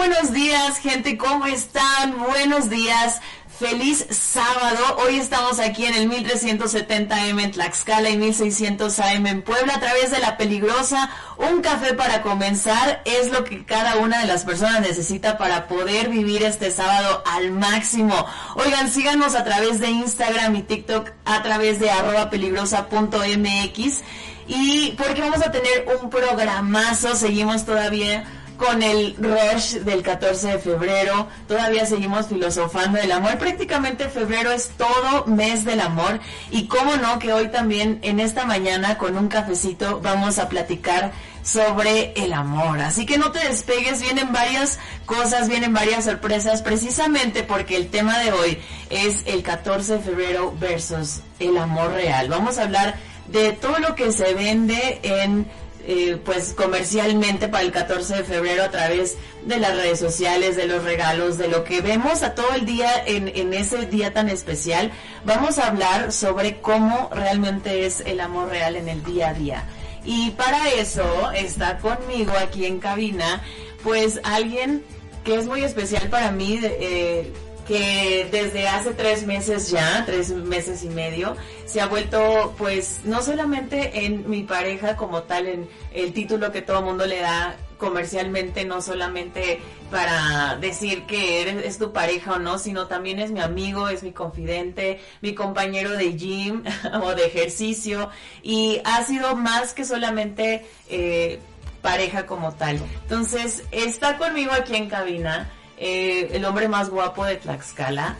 Buenos días, gente, ¿cómo están? Buenos días. Feliz sábado. Hoy estamos aquí en el 1370M en Tlaxcala y 1600 AM en Puebla a través de La Peligrosa. Un café para comenzar es lo que cada una de las personas necesita para poder vivir este sábado al máximo. Oigan, síganos a través de Instagram y TikTok a través de arroba peligrosa.mx y porque vamos a tener un programazo. Seguimos todavía con el rush del 14 de febrero. Todavía seguimos filosofando del amor. Prácticamente febrero es todo mes del amor. Y cómo no, que hoy también en esta mañana con un cafecito vamos a platicar sobre el amor. Así que no te despegues, vienen varias cosas, vienen varias sorpresas, precisamente porque el tema de hoy es el 14 de febrero versus el amor real. Vamos a hablar de todo lo que se vende en eh, pues comercialmente para el 14 de febrero a través de las redes sociales, de los regalos, de lo que vemos a todo el día en, en ese día tan especial, vamos a hablar sobre cómo realmente es el amor real en el día a día. Y para eso está conmigo aquí en cabina, pues alguien que es muy especial para mí, eh, que desde hace tres meses ya, tres meses y medio, se ha vuelto pues no solamente en mi pareja como tal, en el título que todo mundo le da comercialmente, no solamente para decir que eres, es tu pareja o no, sino también es mi amigo, es mi confidente, mi compañero de gym o de ejercicio y ha sido más que solamente eh, pareja como tal. Entonces, está conmigo aquí en cabina eh, el hombre más guapo de Tlaxcala.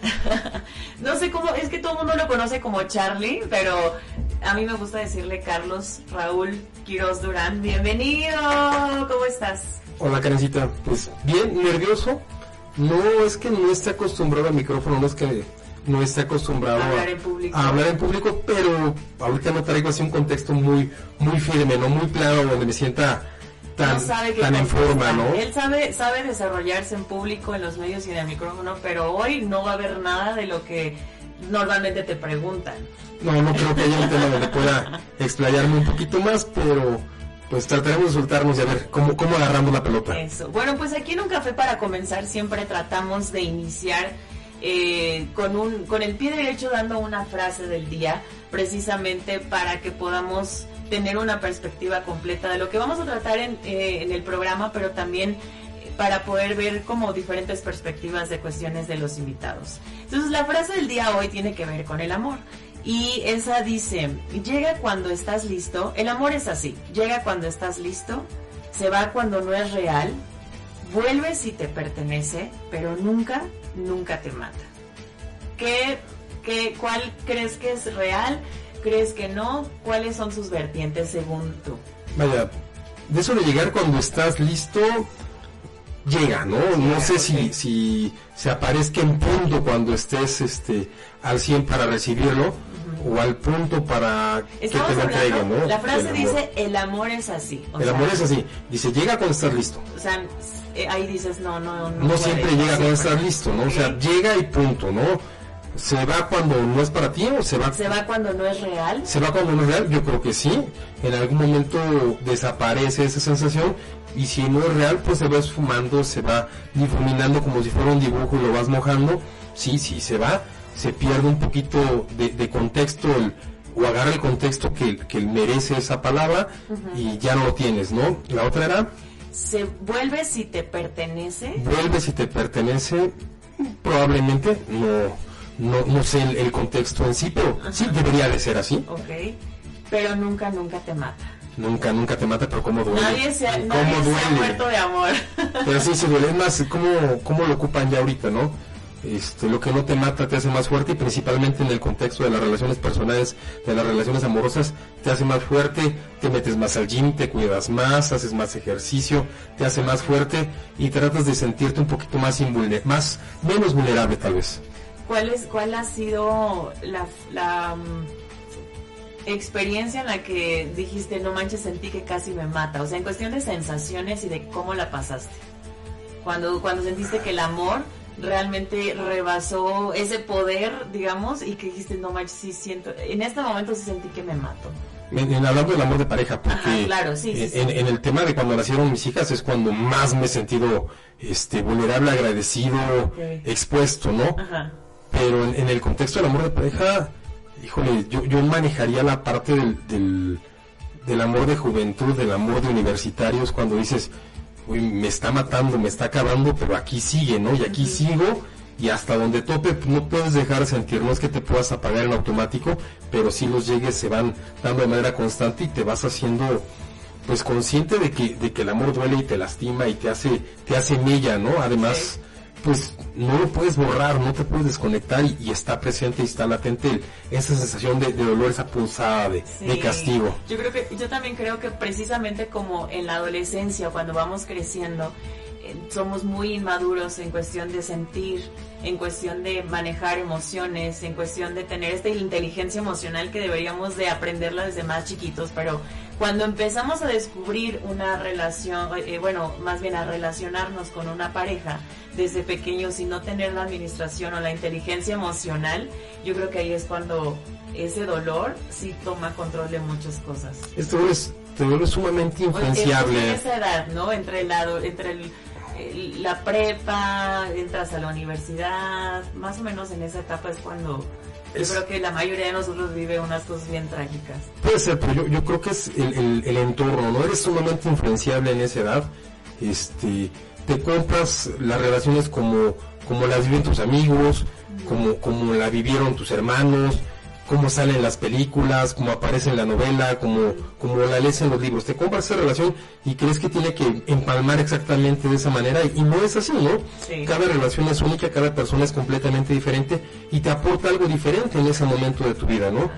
no sé cómo, es que todo el mundo lo conoce como Charlie, pero a mí me gusta decirle Carlos Raúl Quiroz Durán. Bienvenido, ¿cómo estás? Hola, Karencita. Pues bien, nervioso. No es que no esté acostumbrado al micrófono, no es que no esté acostumbrado a hablar, en público. a hablar en público, pero ahorita no traigo así un contexto muy, muy firme, no muy claro, donde me sienta tan, sabe tan en forma, ¿no? Él sabe, sabe desarrollarse en público, en los medios y en el micrófono, pero hoy no va a haber nada de lo que normalmente te preguntan. No, no creo que haya un tema donde pueda explayarme un poquito más, pero pues trataremos de soltarnos y a ver cómo, cómo agarramos la pelota. Eso. Bueno, pues aquí en un café para comenzar siempre tratamos de iniciar eh, con, un, con el pie derecho dando una frase del día, precisamente para que podamos tener una perspectiva completa de lo que vamos a tratar en, eh, el programa, pero también eh, para poder ver como diferentes perspectivas de cuestiones de los invitados. Entonces la frase del día hoy tiene que ver con el amor. Y esa dice, llega cuando estás listo, el amor es así, llega cuando estás listo, se va cuando no es real, vuelve si te pertenece, pero nunca, nunca te mata. ¿Qué, qué, ¿Cuál crees que es real? ¿Crees que no? ¿Cuáles son sus vertientes según tú? Vaya, de eso de llegar cuando estás listo, llega, ¿no? no sé si, si se aparezca en punto cuando estés este, al 100 para recibirlo o al punto para que te lo entreguen, ¿no? La frase dice, el amor es así. el amor es así. Dice, llega cuando estás listo. O sea, eh, ahí dices, no, no, no. No siempre llega cuando estás listo, ¿no? O sea, llega y punto, ¿no? ¿Se va cuando no es para ti o se va? ¿Se va cuando no es real? ¿Se va cuando no es real? Yo creo que sí. En algún momento desaparece esa sensación y si no es real, pues se va esfumando, se va difuminando como si fuera un dibujo y lo vas mojando. Sí, sí, se va. Se pierde un poquito de, contexto o agarra el contexto que, que merece esa palabra y ya no lo tienes, ¿no? La otra era... Se vuelve si te pertenece. Vuelve si te pertenece. Probablemente no no, no sé el, contexto en sí, pero sí debería de ser así. Ok, pero nunca, nunca te mata. Nunca, nunca te mata, pero cómo duele. Nadie se, nadie ha muerto de amor. Pero sí se duele, es más, ¿cómo, cómo lo ocupan ya ahorita, no? Este, lo que no te mata te hace más fuerte y principalmente en el contexto de las relaciones personales, de las relaciones amorosas, te hace más fuerte, te metes más al gym, te cuidas más, haces más ejercicio, te hace más fuerte y tratas de sentirte un poquito más, más menos vulnerable tal vez. ¿Cuál, es, cuál ha sido la, mm, experiencia en la que dijiste, no manches, sentí que casi me mata? O sea, en cuestión de sensaciones y de cómo la pasaste. Cuando, cuando sentiste que el amor realmente rebasó ese poder, digamos, y que dijiste, no manches, sí siento, en este momento sí sentí que me mato. En, hablando del amor de pareja, porque claro, sí, en, en, el tema de cuando nacieron mis hijas es cuando más me he sentido este vulnerable, agradecido, expuesto, ¿no? Ajá. Pero en, el contexto del amor de pareja, híjole, yo, yo manejaría la parte del, del, amor de juventud, del amor de universitarios, cuando dices, uy, me está matando, me está acabando, pero aquí sigue, ¿no? Y aquí sigo y hasta donde tope no puedes dejar de sentir, no es que te puedas apagar en automático, pero si los llegues se van dando de manera constante y te vas haciendo pues consciente de que, de que el amor duele y te lastima y te hace, te hace mella, ¿no? Además, pues no lo puedes borrar, no te puedes desconectar y, está presente y está latente esa sensación de, dolor, esa pulsada de, de, castigo. Yo creo que, yo también creo que precisamente como en la adolescencia, cuando vamos creciendo, somos muy inmaduros en cuestión de sentir, en cuestión de manejar emociones, en cuestión de tener esta inteligencia emocional que deberíamos de aprenderla desde más chiquitos, pero cuando empezamos a descubrir una relación, eh, bueno, más bien a relacionarnos con una pareja desde pequeños y no tener la administración o la inteligencia emocional, yo creo que ahí es cuando ese dolor sí toma control de muchas cosas. Esto es, te sumamente influenciable. En esa edad, ¿no? Entre el, entre el la prepa, entras a la universidad, más o menos en esa etapa es cuando yo creo que la mayoría de nosotros vive unas cosas bien trágicas. Puede ser, pero yo, yo creo que es el, el, entorno, ¿no? Eres sumamente influenciable en esa edad. Este, te compras las relaciones como, como las viven tus amigos, como, como la vivieron tus hermanos, cómo salen las películas, cómo aparece en la novela, como, como la lees en los libros. Te compras esa relación y crees que tiene que empalmar exactamente de esa manera y no es así, ¿no? Cada relación es única, cada persona es completamente diferente y te aporta algo diferente en ese momento de tu vida, ¿no?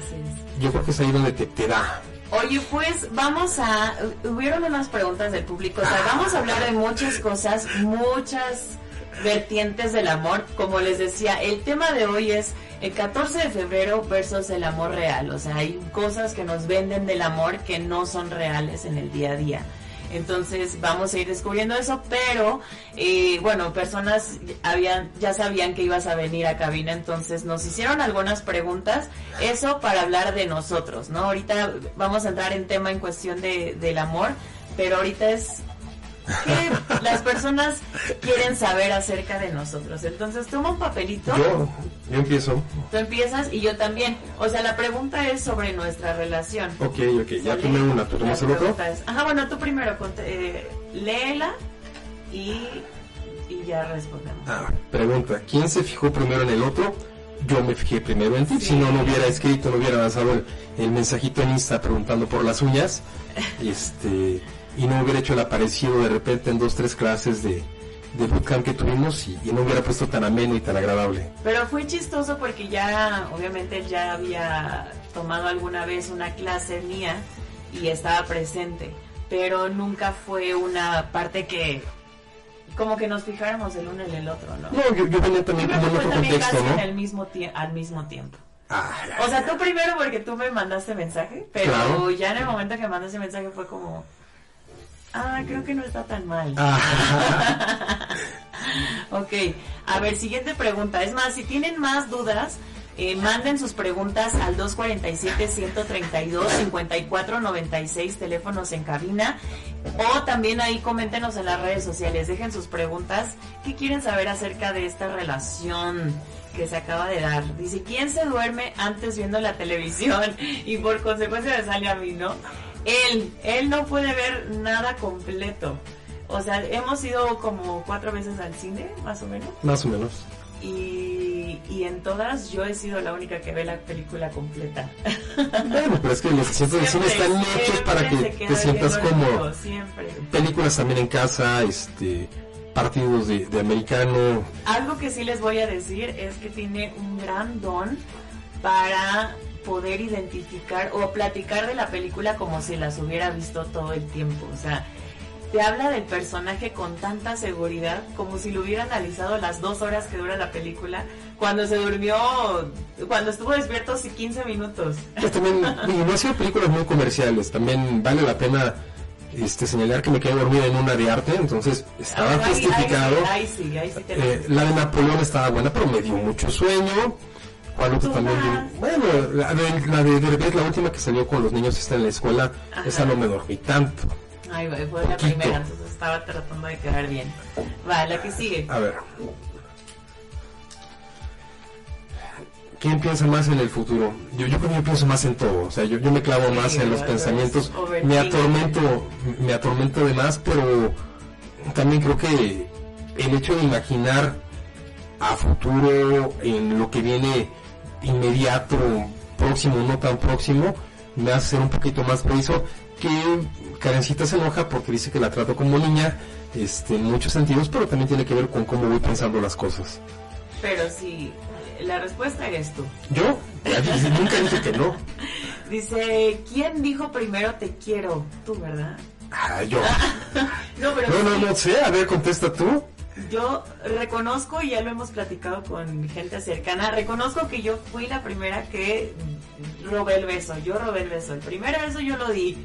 Yo creo que es ahí donde te, te da. Oye, pues vamos a... Hubieron unas preguntas del público, o sea, vamos a hablar de muchas cosas, muchas vertientes del amor. Como les decía, el tema de hoy es el 14 de febrero versus el amor real. O sea, hay cosas que nos venden del amor que no son reales en el día a día. Entonces vamos a ir descubriendo eso, pero eh, bueno, personas habían, ya sabían que ibas a venir a cabina, entonces nos hicieron algunas preguntas, eso para hablar de nosotros, ¿no? Ahorita vamos a entrar en tema en cuestión de, del amor, pero ahorita es que las personas quieren saber acerca de nosotros. Entonces, toma un papelito. Yo, yo empiezo. Tú empiezas y yo también. O sea, la pregunta es sobre nuestra relación. Ok, ok, ya tomé una. ¿Tú tomas el otro? ajá, bueno, tú primero eh, léela y, y ya respondemos. Ah, pregunta: ¿quién se fijó primero en el otro? Yo me fijé primero en ti. Si no, no hubiera escrito, no hubiera lanzado el, el mensajito en Insta preguntando por las uñas. Este y no hubiera hecho el aparecido de repente en dos, tres clases de, de bootcamp que tuvimos y, no hubiera puesto tan ameno y tan agradable. Pero fue chistoso porque ya, obviamente, ya había tomado alguna vez una clase mía y estaba presente, pero nunca fue una parte que como que nos fijáramos el uno en el otro, ¿no? No, yo, venía también como en otro contexto, ¿no? al mismo, al mismo tiempo. Ah, o sea, tú primero porque tú me mandaste mensaje, pero ya en el momento que mandaste mensaje fue como, Ah, creo que no está tan mal. Ah. ok, a ver, siguiente pregunta. Es más, si tienen más dudas, eh, manden sus preguntas al 247-132-5496, teléfonos en cabina. O también ahí coméntenos en las redes sociales, dejen sus preguntas. ¿Qué quieren saber acerca de esta relación? que se acaba de dar. Dice, ¿quién se duerme antes viendo la televisión? Y por consecuencia me sale a mí, ¿no? Él, él no puede ver nada completo. O sea, hemos ido como cuatro veces al cine, más o menos. Más o menos. Y, y en todas yo he sido la única que ve la película completa. Bueno, pero es que los asientos de cine están hechos para que te sientas cómodo. Siempre. Películas también en casa, este partidos de, de americano. Algo que sí les voy a decir es que tiene un gran don para poder identificar o platicar de la película como si las hubiera visto todo el tiempo. O sea, te habla del personaje con tanta seguridad como si lo hubiera analizado las dos horas que dura la película, cuando se durmió, cuando estuvo despierto hace 15 minutos. Pues también, no han sido películas muy comerciales, también vale la pena este, señalar que me quedé dormida en una de arte, entonces estaba justificado. Sí, sí, eh, la de Napoleón estaba buena, pero me dio mucho sueño ¿Cuál otra también? Tomás. Bueno, la de, la de Derbez, la última que salió con los niños está en la escuela, Ajá. esa no me dormí tanto. Ay, fue la Poquito. primera, entonces estaba tratando de quedar bien. Va, la que sigue. A ver. ¿Quién piensa más en el futuro? Yo, yo creo que yo pienso más en todo. O sea, yo, yo me clavo Sí, más en los pensamientos. Me atormento, me atormento de más, pero también creo que el hecho de imaginar a futuro en lo que viene inmediato, próximo, no tan próximo, me hace ser un poquito más preciso que Karencita se enoja porque dice que la trato como niña este, en muchos sentidos, pero también tiene que ver con cómo voy pensando las cosas. Pero sí, la respuesta eres tú. ¿Yo? Ya dije, nunca dije que no. Dice, ¿quién dijo primero te quiero? Tú, ¿verdad? Ah, yo. No, pero No, no, no sé. A ver, contesta tú. Yo reconozco, y ya lo hemos platicado con gente cercana, reconozco que yo fui la primera que robé el beso. Yo robé el beso. El primer beso yo lo di.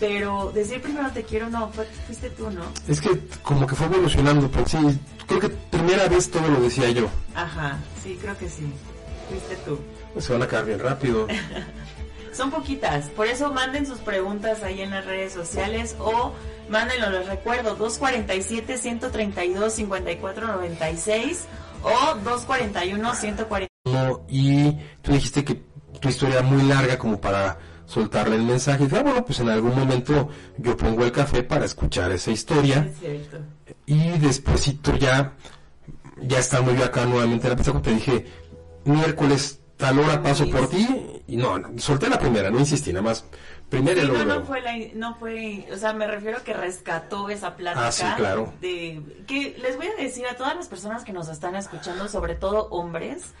Pero decir primero te quiero, no, fue- fuiste tú, ¿no? Es que como que fue evolucionando, pero sí, creo que primera vez todo lo decía yo. Ajá, sí, creo que sí. Fuiste tú. Se van a caer bien rápido. Son poquitas, por eso manden sus preguntas ahí en las redes sociales o mándenlo, les recuerdo, 247-132-5496 o 241-140. No, y tú dijiste que tu historia era muy larga como para soltarle el mensaje. Ah, bueno, pues en algún momento yo pongo el café para escuchar esa historia. Es. Y despuésito ya, ya estando yo acá nuevamente en la pizza, te dije, miércoles, tal hora paso por ti. Y no, no, solté la primera, no insistí, nada más. Primero Sí, no, no fue, la, no fue, o sea, me refiero que rescató esa plática. Ah, sí, claro. De, que les voy a decir a todas las personas que nos están escuchando, sobre todo hombres,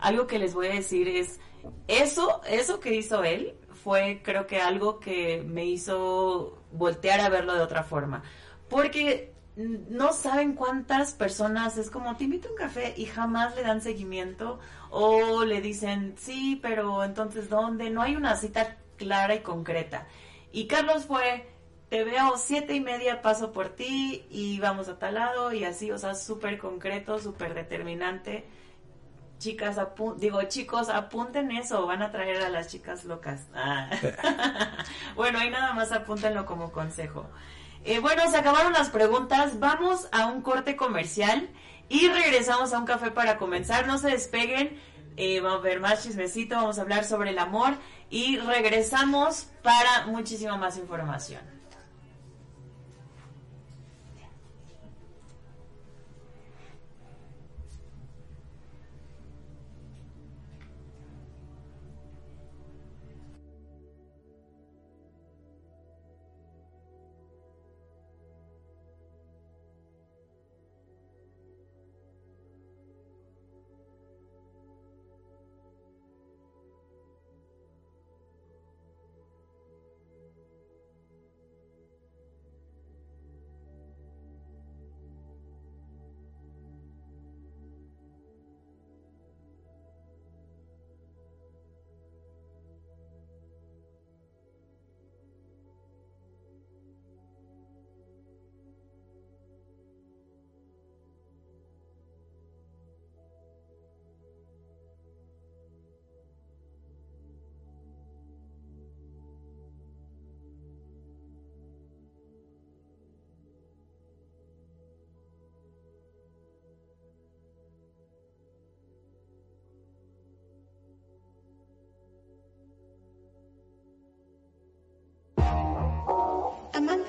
algo que les voy a decir es, eso, eso que hizo él fue creo que algo que me hizo voltear a verlo de otra forma. Porque no saben cuántas personas es como te invito a un café y jamás le dan seguimiento o le dicen sí, pero entonces ¿dónde? No hay una cita clara y concreta. Y Carlos fue, te veo siete y media, paso por ti y vamos a tal lado y así, o sea, súper concreto, súper determinante. Chicas, digo, chicos, apunten eso, van a traer a las chicas locas. Bueno, ahí nada más apúntenlo como consejo. Eh, bueno, se acabaron las preguntas, vamos a un corte comercial y regresamos a un café para comenzar. No se despeguen, eh, vamos a ver más chismecito, vamos a hablar sobre el amor y regresamos para muchísima más información.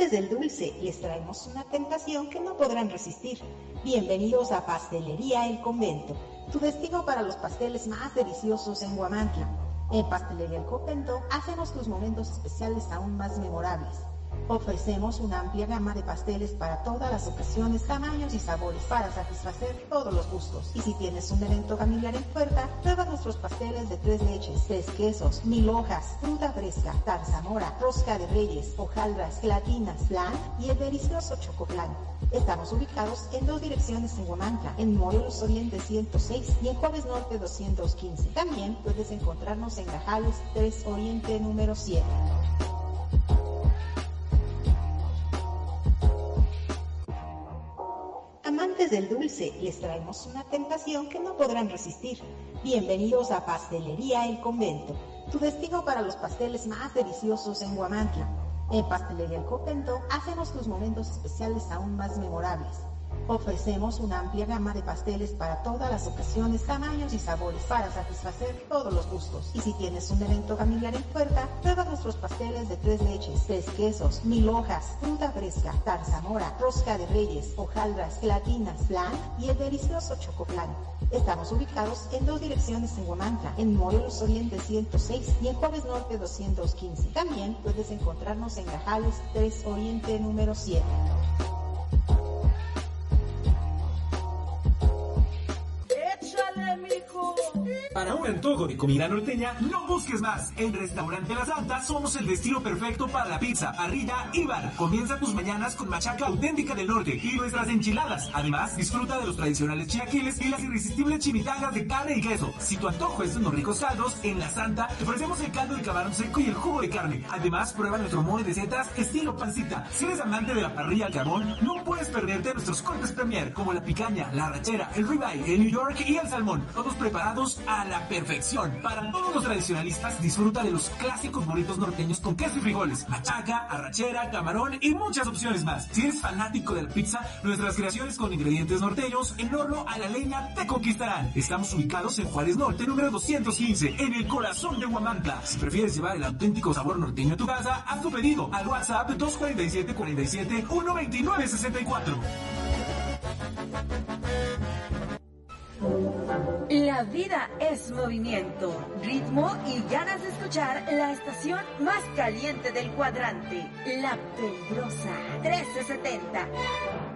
Amantes del dulce, les traemos una tentación que no podrán resistir. Bienvenidos a Pastelería El Convento, tu destino para los pasteles más deliciosos en Huamantla. En Pastelería El Convento hacemos tus momentos especiales aún más memorables. Ofrecemos una amplia gama de pasteles para todas las ocasiones, tamaños y sabores para satisfacer todos los gustos. Y si tienes un evento familiar en puerta, prueba nuestros pasteles de tres leches, tres quesos, mil hojas, fruta fresca, tarzamora, rosca de reyes, hojaldras, gelatinas, flan y el delicioso chocoflan. Estamos ubicados en dos direcciones en Huamantla, en Morelos Oriente 106 y en Juárez Norte 215. También puedes encontrarnos en Gajales 3 Oriente número 7. Del dulce, les traemos una tentación que no podrán resistir. Bienvenidos a Pastelería El Convento, tu destino para los pasteles más deliciosos en Guamantla. En Pastelería El Convento hacemos tus momentos especiales aún más memorables. Ofrecemos una amplia gama de pasteles para todas las ocasiones, tamaños y sabores para satisfacer todos los gustos. Y si tienes un evento familiar en puerta, prueba nuestros pasteles de tres leches, tres quesos, mil hojas, fruta fresca, tarzamora, rosca de reyes, hojaldras, gelatinas, flan y el delicioso chocoplan. Estamos ubicados en dos direcciones en Guamantla, en Morelos Oriente 106 y en Juárez Norte 215. También puedes encontrarnos en Gajales 3 Oriente número 7. Para un antojo de comida norteña, no busques más. En Restaurante La Santa somos el destino perfecto para la pizza, parrilla y bar. Comienza tus mañanas con machaca auténtica del norte y nuestras enchiladas. Además, disfruta de los tradicionales chilaquiles y las irresistibles chimichangas de carne y queso. Si tu antojo es unos ricos caldos, en La Santa te ofrecemos el caldo de camarón seco y el jugo de carne. Además, prueba nuestro mole de setas estilo pancita. Si eres amante de la parrilla al carbón, no puedes perderte nuestros cortes premier como la picaña, la rachera, el ribeye, el New York y el salmón. Todos preparados a la perfección. Para todos los tradicionalistas, disfruta de los clásicos burritos norteños con queso y frijoles, machaca, arrachera, camarón y muchas opciones más. Si eres fanático de la pizza, nuestras creaciones con ingredientes norteños en horno a la leña te conquistarán. Estamos ubicados en Juárez Norte, número 215, en el corazón de Huamantla. Si prefieres llevar el auténtico sabor norteño a tu casa, haz tu pedido al WhatsApp 247 47 129 64. La vida es movimiento, ritmo y ganas de escuchar la estación más caliente del cuadrante, La Peligrosa 1370.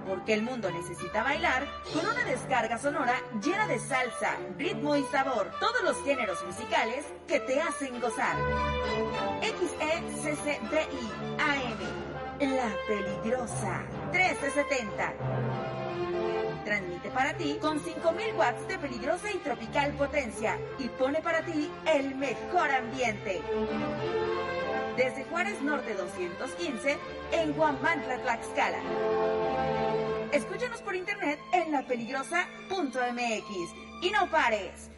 Porque el mundo necesita bailar con una descarga sonora llena de salsa, ritmo y sabor, todos los géneros musicales que te hacen gozar. XECCDI AM, La Peligrosa 1370 transmite para ti con 5000 watts de peligrosa y tropical potencia y pone para ti el mejor ambiente. Desde Juárez Norte 215 en Guamantla, Tlaxcala. Escúchanos por internet en lapeligrosa.mx y no pares.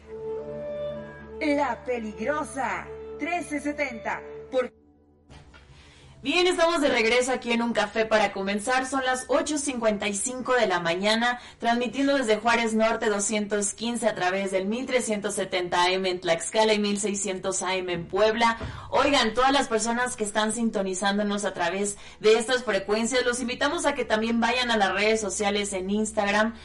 La Peligrosa 1370. Por Bien, estamos de regreso aquí en un café para comenzar. Son las 8.55 de la mañana, transmitiendo desde Juárez Norte 215 a través del 1370 AM en Tlaxcala y 1600 AM en Puebla. Oigan, todas las personas que están sintonizándonos a través de estas frecuencias, los invitamos a que también vayan a las redes sociales en Instagram,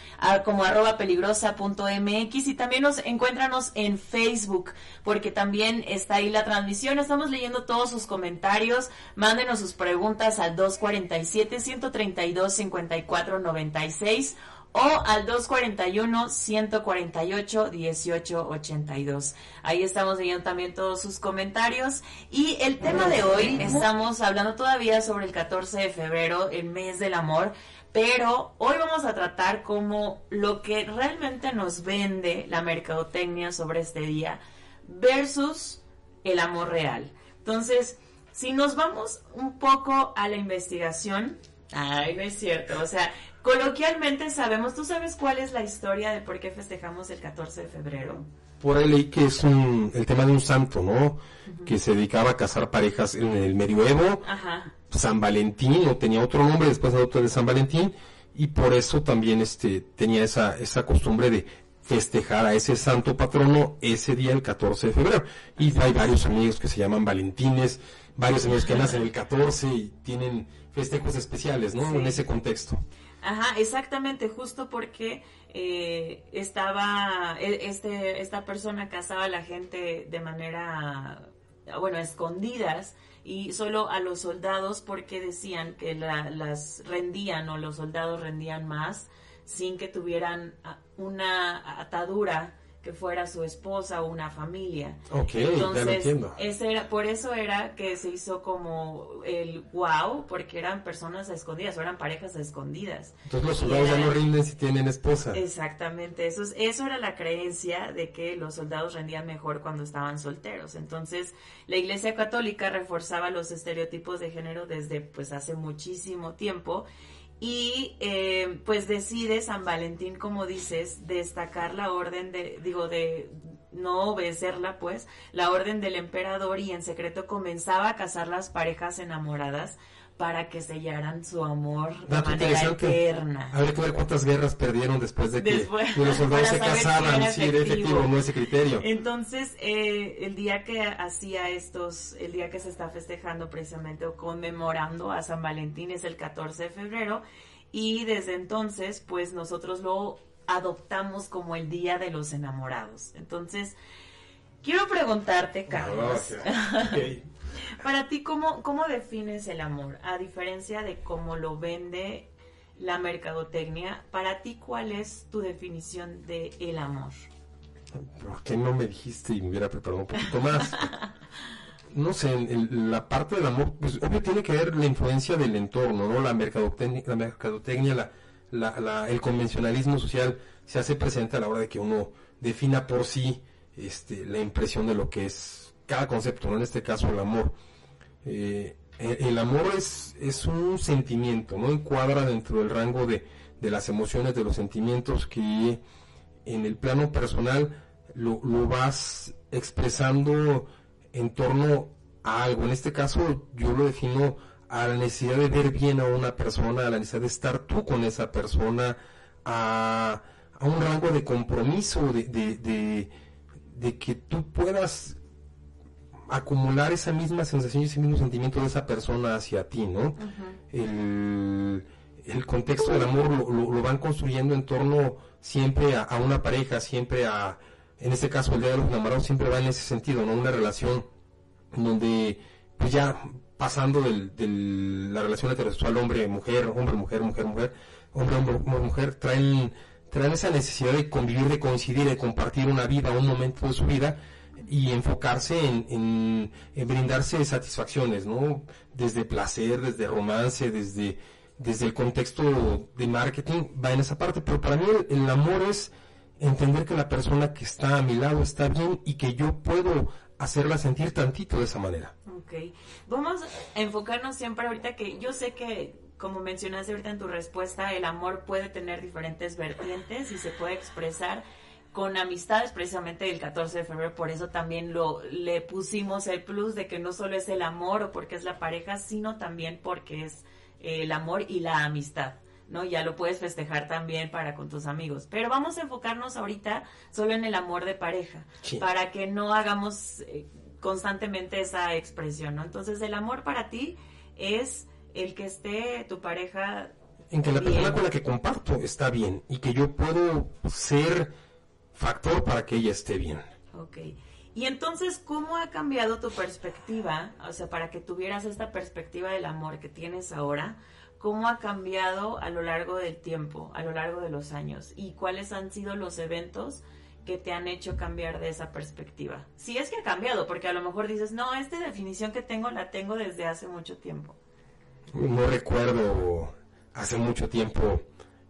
como arroba peligrosa.mx y también nos encuéntranos en Facebook, porque también está ahí la transmisión. Estamos leyendo todos sus comentarios. Manden sus preguntas al 247-132-5496 o al 241-148-1882. Ahí estamos leyendo también todos sus comentarios. Y el tema de hoy, estamos hablando todavía sobre el 14 de febrero, el mes del amor, pero hoy vamos a tratar como lo que realmente nos vende la mercadotecnia sobre este día versus el amor real. Entonces, si nos vamos un poco a la investigación, ay, no es cierto, o sea, coloquialmente sabemos, ¿tú sabes cuál es la historia de por qué festejamos el 14 de febrero? Por ahí leí que es un, el tema de un santo, ¿no? Que se dedicaba a casar parejas en el medioevo. Ajá. San Valentín, o tenía otro nombre, después otro de San Valentín, y por eso también este, tenía esa, esa costumbre de festejar a ese santo patrono ese día, el 14 de febrero. Y hay varios amigos que se llaman Valentines, varios amigos que nacen el 14 y tienen festejos especiales, ¿no? En ese contexto. Ajá, exactamente, justo porque eh, estaba, e, este, esta persona casaba a la gente de manera, bueno, escondidas y solo a los soldados porque decían que las rendían o los soldados rendían más sin que tuvieran ah, una atadura que fuera su esposa o una familia. Ok, Entonces, entiendo. Ese era, por eso era que se hizo como el wow, porque eran personas escondidas, o eran parejas escondidas. Entonces los soldados ya no rinden si tienen esposa. Exactamente, eso, eso era la creencia de que los soldados rendían mejor cuando estaban solteros. Entonces la Iglesia Católica reforzaba los estereotipos de género desde pues hace muchísimo tiempo y eh, pues decide San Valentín, como dices, destacar la orden de, digo, de no obedecerla, pues, la orden del emperador y en secreto comenzaba a casar las parejas enamoradas para que sellaran su amor de Dato manera eterna. Habría que ver cuántas guerras perdieron después de que Después, los soldados se saber si casaban. era Sí, era efectivo, efectivo. no ese criterio. Entonces, eh, el día que hacía estos, el día que se está festejando precisamente o conmemorando a San Valentín es el 14 de febrero y desde entonces, pues nosotros lo adoptamos como el Día de los Enamorados. Entonces, quiero preguntarte, Carlos, Ok. Para ti, ¿cómo, ¿cómo defines el amor? A diferencia de cómo lo vende la mercadotecnia, para ti, ¿cuál es tu definición de el amor? ¿Por qué no me dijiste y me hubiera preparado un poquito más? No sé, la parte del amor, pues obvio tiene que ver la influencia del entorno, ¿no? La mercadotecnia, la, mercadotecnia, la, la- la- el convencionalismo social se hace presente a la hora de que uno defina por sí este, la impresión de lo que es cada concepto, ¿no? En este caso el amor. Eh, el, el amor es, es un sentimiento, ¿no? Encuadra dentro del rango de, de las emociones, de los sentimientos que en el plano personal lo, lo vas expresando en torno a algo. En este caso yo lo defino a la necesidad de ver bien a una persona, a la necesidad de estar tú con esa persona, a, a un rango de compromiso, de, de- de que tú puedas acumular esa misma sensación y ese mismo sentimiento de esa persona hacia ti, ¿no? el, el contexto del amor lo, lo- lo van construyendo en torno siempre a, a una pareja, siempre a, en este caso el Día de los Enamorados siempre va en ese sentido, ¿no? Una relación donde, pues ya pasando del- la relación heterosexual hombre-mujer, hombre-mujer, mujer-mujer, hombre-hombre, mujer, traen, traen esa necesidad de convivir, de coincidir, de compartir una vida, un momento de su vida y enfocarse en, brindarse satisfacciones, ¿no? Desde placer, desde romance, desde, desde el contexto de marketing, va en esa parte, pero para mí el, el amor es entender que la persona que está a mi lado está bien y que yo puedo hacerla sentir tantito de esa manera. Ok. Vamos a enfocarnos siempre ahorita que yo sé que, como mencionaste ahorita en tu respuesta, el amor puede tener diferentes vertientes y se puede expresar con amistades precisamente el 14 de febrero, por eso también lo le pusimos el plus de que no solo es el amor o porque es la pareja, sino también porque es eh, el amor y la amistad. ¿no? Ya lo puedes festejar también para con tus amigos. Pero vamos a enfocarnos ahorita solo en el amor de pareja, Sí. para que no hagamos eh, constantemente esa expresión, ¿no? Entonces, el amor para ti es el que esté tu pareja En que la persona con la que comparto está bien y que yo puedo ser factor para que ella esté bien. Ok. Y entonces, ¿cómo ha cambiado tu perspectiva? O sea, para que tuvieras esta perspectiva del amor que tienes ahora, ¿cómo ha cambiado a lo largo del tiempo, a lo largo de los años? ¿Y cuáles han sido los eventos que te han hecho cambiar de esa perspectiva? Si es que ha cambiado, porque a lo mejor dices, no, esta definición que tengo la tengo desde hace mucho tiempo. No recuerdo hace mucho tiempo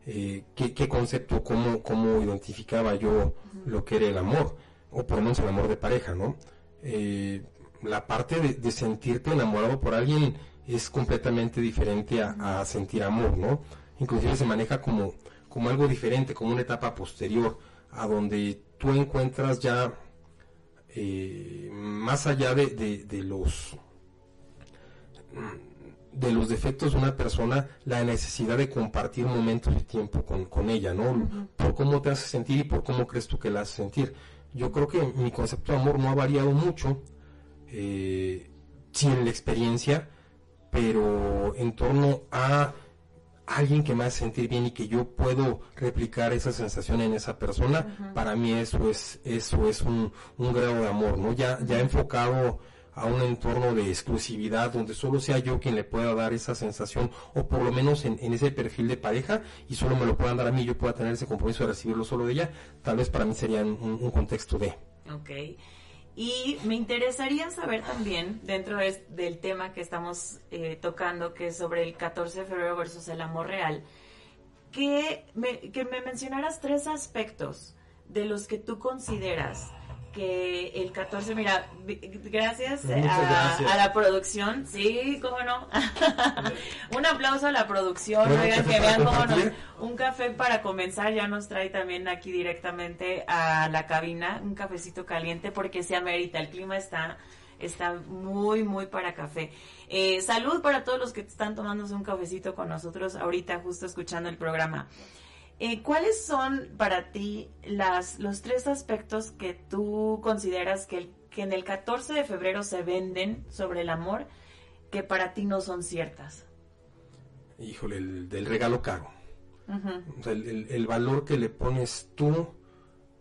eh, qué, qué concepto, cómo, cómo identificaba yo lo que era el amor, o por lo menos el amor de pareja, ¿no? Eh, la parte de, de sentirte enamorado por alguien es completamente diferente a, a sentir amor, ¿no? Inclusive se maneja como, como algo diferente, como una etapa posterior, a donde tú encuentras ya, eh, más allá de, de- de los de los defectos de una persona la necesidad de compartir momentos de tiempo con, con ella, ¿no? Por cómo te hace sentir y por cómo crees tú que la hace sentir. Yo creo que mi concepto de amor no ha variado mucho, eh, sí en la experiencia, pero en torno a alguien que me hace sentir bien y que yo puedo replicar esa sensación en esa persona, para mí eso es, eso es un, un grado de amor, ¿no? Ya, ya enfocado a un entorno de exclusividad donde solo sea yo quien le pueda dar esa sensación o por lo menos en, ese perfil de pareja y solo me lo puedan dar a mí yo pueda tener ese compromiso de recibirlo solo de ella tal vez para mí sería un, un contexto de Ok. Y me interesaría saber también, dentro de- del tema que estamos eh, tocando, que es sobre el 14 de febrero versus el amor real, que me, que me mencionaras tres aspectos de los que tú consideras que el 14, mira, gracias, a, gracias. a la producción, sí, cómo no. un aplauso a la producción, Bueno, oigan que vean cómo nos, un café para comenzar ya nos trae también aquí directamente a la cabina, un cafecito caliente porque se amerita, el clima está está muy muy para café. Eh, salud para todos los que están tomándose un cafecito con nosotros ahorita justo escuchando el programa. Eh, ¿Cuáles son para ti las, los tres aspectos que tú consideras que, el- que en el 14 de febrero se venden sobre el amor que para ti no son ciertas? Híjole, el del regalo caro. O sea, el, el- el valor que le pones tú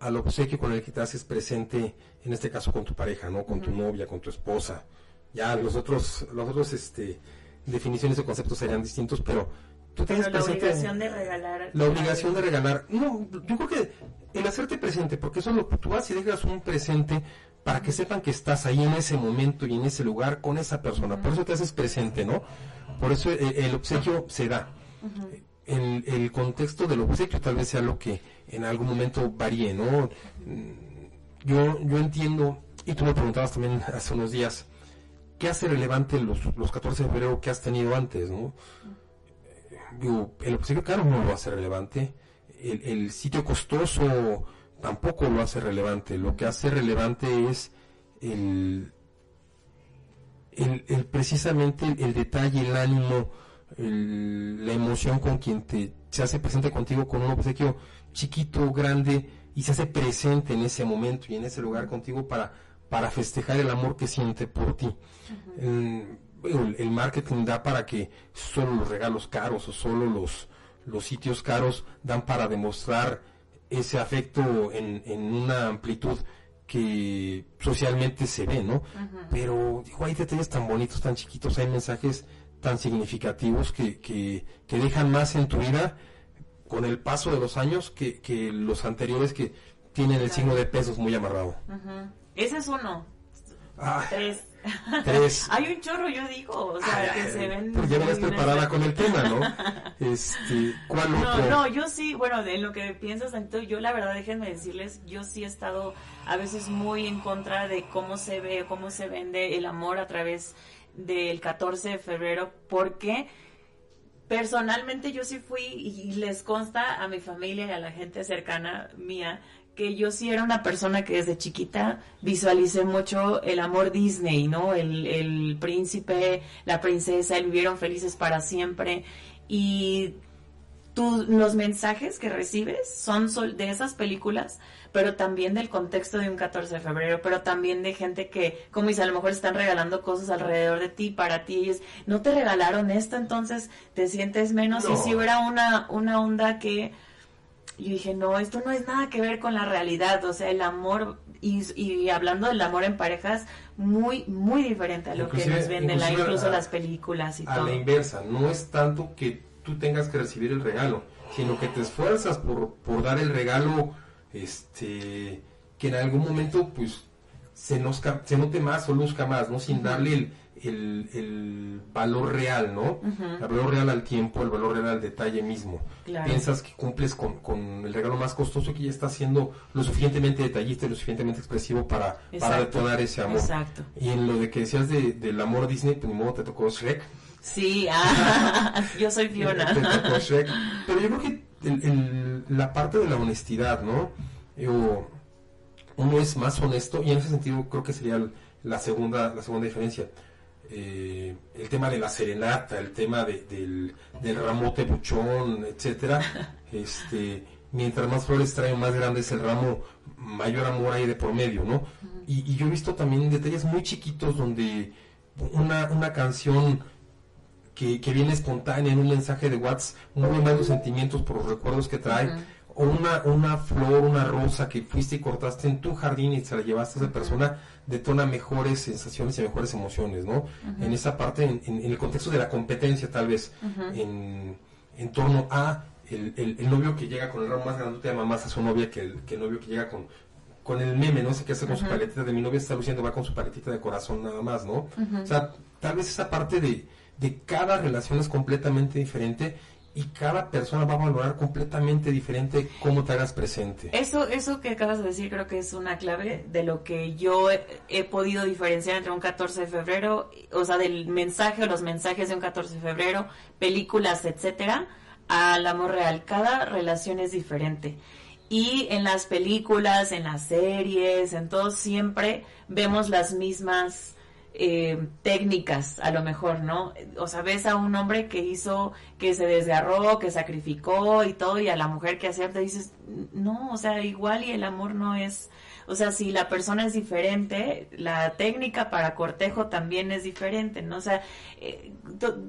al obsequio con el que te haces presente, en este caso con tu pareja, ¿no? Con tu novia, con tu esposa. Ya los otros, los otros, este, definiciones de conceptos serían distintos, pero tú Pero haces la presente. obligación de regalar. La obligación de regalar. No, yo creo que el hacerte presente, porque eso lo, tú vas y dejas un presente para que sepan que estás ahí en ese momento y en ese lugar con esa persona. Por eso te haces presente, ¿no? Por eso el, el obsequio se da. El, el contexto del obsequio tal vez sea lo que en algún momento varíe, ¿no? Yo, yo entiendo, y tú me preguntabas también hace unos días, ¿qué hace relevante los, los 14 de febrero que has tenido antes, ¿no? Digo, el obsequio caro no lo hace relevante, el, el sitio costoso tampoco lo hace relevante, lo que hace relevante es el, el, el precisamente el, detalle, el ánimo, el- la emoción con quien te se hace presente contigo con un obsequio chiquito, grande y se hace presente en ese momento y en ese lugar contigo para, para festejar el amor que siente por ti. El, el marketing da para que solo los regalos caros o solo los, los sitios caros dan para demostrar ese afecto en, en una amplitud que socialmente se ve, ¿no? Pero digo, hay detalles tan bonitos, tan chiquitos, hay mensajes tan significativos que, que, que dejan más en tu vida con el paso de los años que, que los anteriores que tienen el signo de pesos muy amarrado. Ese es uno. Ah, Tres. Tres. Hay un chorro, yo digo. O sea, Ay, que ay, se ven. Pues ya muy preparada con el tema, ¿no? Este, ¿cuál No, otro? no, yo sí, bueno, de lo que piensas, Anito, yo la verdad, déjenme decirles, yo sí he estado a veces muy en contra de cómo se ve, cómo se vende el amor a través del 14 de febrero, porque personalmente yo sí fui y les consta a mi familia y a la gente cercana mía yo sí era una persona que desde chiquita visualicé mucho el amor Disney, ¿no? El, el príncipe, la princesa, el vivieron felices para siempre y tú, los mensajes que recibes son sol- de esas películas, pero también del contexto de un 14 de febrero, pero también de gente que, como dice, a lo mejor están regalando cosas alrededor de ti, para ti, ellos no te regalaron esto, entonces te sientes menos. No. Y si hubiera una, una onda que yo dije, no, esto no es nada que ver con la realidad, o sea, el amor, y, y hablando del amor en parejas, muy, muy diferente a lo que nos venden, la- incluso a- las películas y a todo. la inversa, no es tanto que tú tengas que recibir el regalo, sino que te esfuerzas por, por dar el regalo, este, que en algún momento, pues, se, nozca- se note más o luzca más, ¿no? Sin darle el, el, el valor real, ¿no? El valor real al tiempo, el valor real al detalle mismo. Claro. Piensas que cumples con, con el regalo más costoso que ya está siendo lo suficientemente detallista y lo suficientemente expresivo para, para detonar ese amor. Exacto. Y en lo de que decías de, del amor Disney, pues ni modo te tocó Shrek. Sí, ah, yo soy Te Fiona. tocó Shrek. Pero yo creo que el- el- la parte de la honestidad, ¿no? Yo- uno es más honesto y en ese sentido creo que sería la segunda, la segunda diferencia. Eh, el tema de la serenata, el tema de- del, del ramote buchón, etcétera. Este, mientras más flores trae, más grande es el ramo, mayor amor hay de por medio, ¿no? Y, y yo he visto también detalles muy chiquitos donde una, una canción que, que viene espontánea en un mensaje de WhatsApp, mueve más los sentimientos por los recuerdos que trae, una, una flor, una rosa que fuiste y cortaste en tu jardín y se la llevaste a esa persona, detona mejores sensaciones y mejores emociones, ¿no? En esa parte, en, el contexto de la competencia tal vez, en, en torno a el, el- el novio que llega con el ramo más grandote ama más a su novia que el, que el novio que llega con con el meme, no sé qué hace con su paletita de mi novia está luciendo, va con su paletita de corazón nada más, ¿no? O sea, tal vez esa parte de, de cada relación es completamente diferente y cada persona va a valorar completamente diferente cómo te hagas presente. Eso, eso que acabas de decir creo que es una clave de lo que yo he, he, podido diferenciar entre un 14 de febrero, o sea, del mensaje o los mensajes de un 14 de febrero, películas, etcétera, al amor real. Cada relación es diferente. Y en las películas, en las series, en todo siempre vemos las mismas eh, técnicas, a lo mejor, ¿no? O sea, ves a un hombre que hizo, que se desgarró, que sacrificó y todo, y a la mujer que acepta, dices, no, o sea, igual y el amor no es, o sea, si la persona es diferente, la técnica para cortejo también es diferente, ¿no? O sea, eh,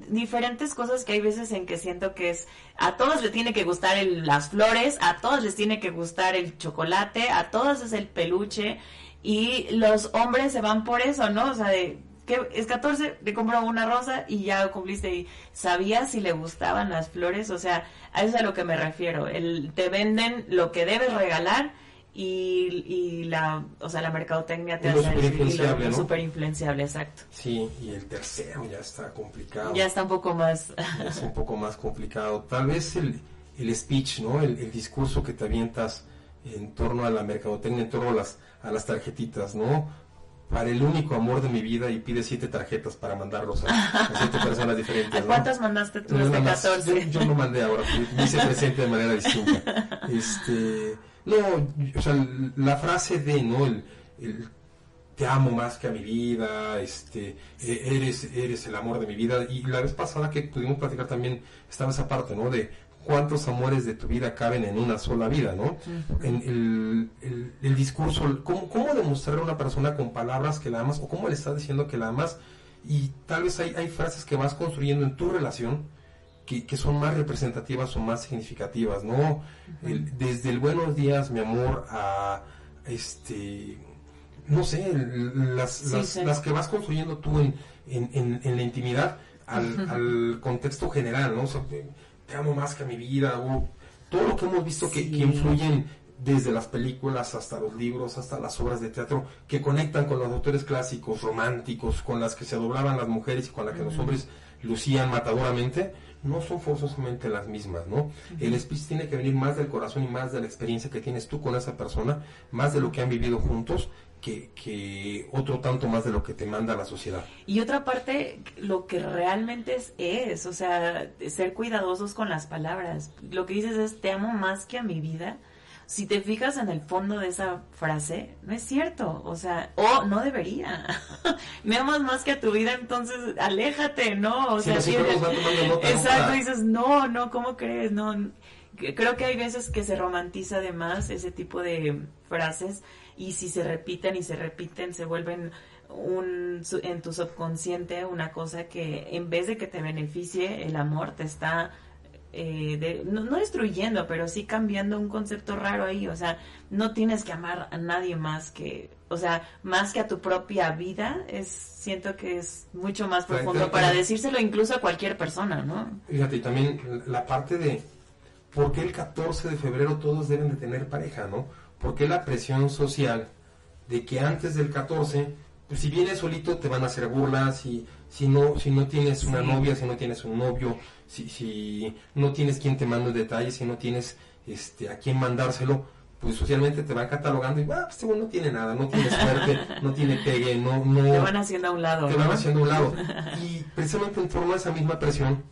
diferentes cosas que hay veces en que siento que es, a todos les tiene que gustar el, las flores, a todos les tiene que gustar el chocolate, a todos es el peluche, y los hombres se van por eso, ¿no? O sea, de que es 14, le compro una rosa y ya cumpliste y sabías si le gustaban las flores, o sea, a eso es a lo que me refiero, el, te venden lo que debes regalar y, y la, o sea, la mercadotecnia te hace super influenciable, ¿no? super influenciable, exacto. Sí, y el tercero ya está complicado. Ya está un poco más. es un poco más complicado. Tal vez el, el speech, ¿no? El, el discurso que te avientas en torno a la mercadotecnia, en torno a las a las tarjetitas, ¿no? Para el único amor de mi vida y pide siete tarjetas para mandarlos a, siete personas diferentes. ¿A cuántas mandaste tú 14? Yo, no mandé ahora, me hice presente de manera distinta. Este, no, o sea, la frase de, ¿no? El, te amo más que a mi vida, este, e, eres, eres el amor de mi vida. Y la vez pasada que pudimos platicar también estaba esa parte, ¿no? De cuántos amores de tu vida caben en una sola vida, ¿no? En el, discurso, ¿cómo, ¿cómo, demostrar a una persona con palabras que la amas o cómo le estás diciendo que la amas? Y tal vez hay, hay frases que vas construyendo en tu relación que, que son más representativas o más significativas, ¿no? desde el buenos días, mi amor, a este, no sé, las, las, que vas construyendo tú en, en, en, la intimidad al, al contexto general, ¿no? Te amo más que a mi vida, o todo lo que hemos visto que, influyen desde las películas hasta los libros, hasta las obras de teatro, que conectan con los autores clásicos, románticos, con las que se doblaban las mujeres y con las que los hombres lucían matadoramente, no son forzosamente las mismas, ¿no? El speech tiene que venir más del corazón y más de la experiencia que tienes tú con esa persona, más de lo que han vivido juntos que, otro tanto más de lo que te manda la sociedad. Y otra parte, lo que realmente es, es, o sea, ser cuidadosos con las palabras. Lo que dices es, te amo más que a mi vida. Si te fijas en el fondo de esa frase, no es cierto, o sea, o no debería. Me amas más que a tu vida, entonces aléjate, ¿no? O sea, exacto, dices, no, no, ¿cómo crees? No, creo que hay veces que se romantiza además ese tipo de frases y si se repiten y se repiten se vuelven un, en tu subconsciente una cosa que en vez de que te beneficie el amor te está eh, no, destruyendo pero sí cambiando un concepto raro ahí. O sea no tienes que amar a nadie más que o sea más que a tu propia vida es siento que es mucho más profundo para decírselo incluso a cualquier persona no fíjate y también la parte de por qué el 14 de febrero todos deben de tener pareja no porque la presión social de que antes del 14, pues si vienes solito te van a hacer burlas, y si no, si no tienes una novia, si no tienes un novio, si, si no tienes quien te mande detalles, si no tienes este a quién mandárselo, pues socialmente te van catalogando y, ah, este no tiene nada, no tiene suerte, no tiene pegue, no, no... Te van haciendo a un lado. Te van haciendo a un lado. Y precisamente en torno a esa misma presión,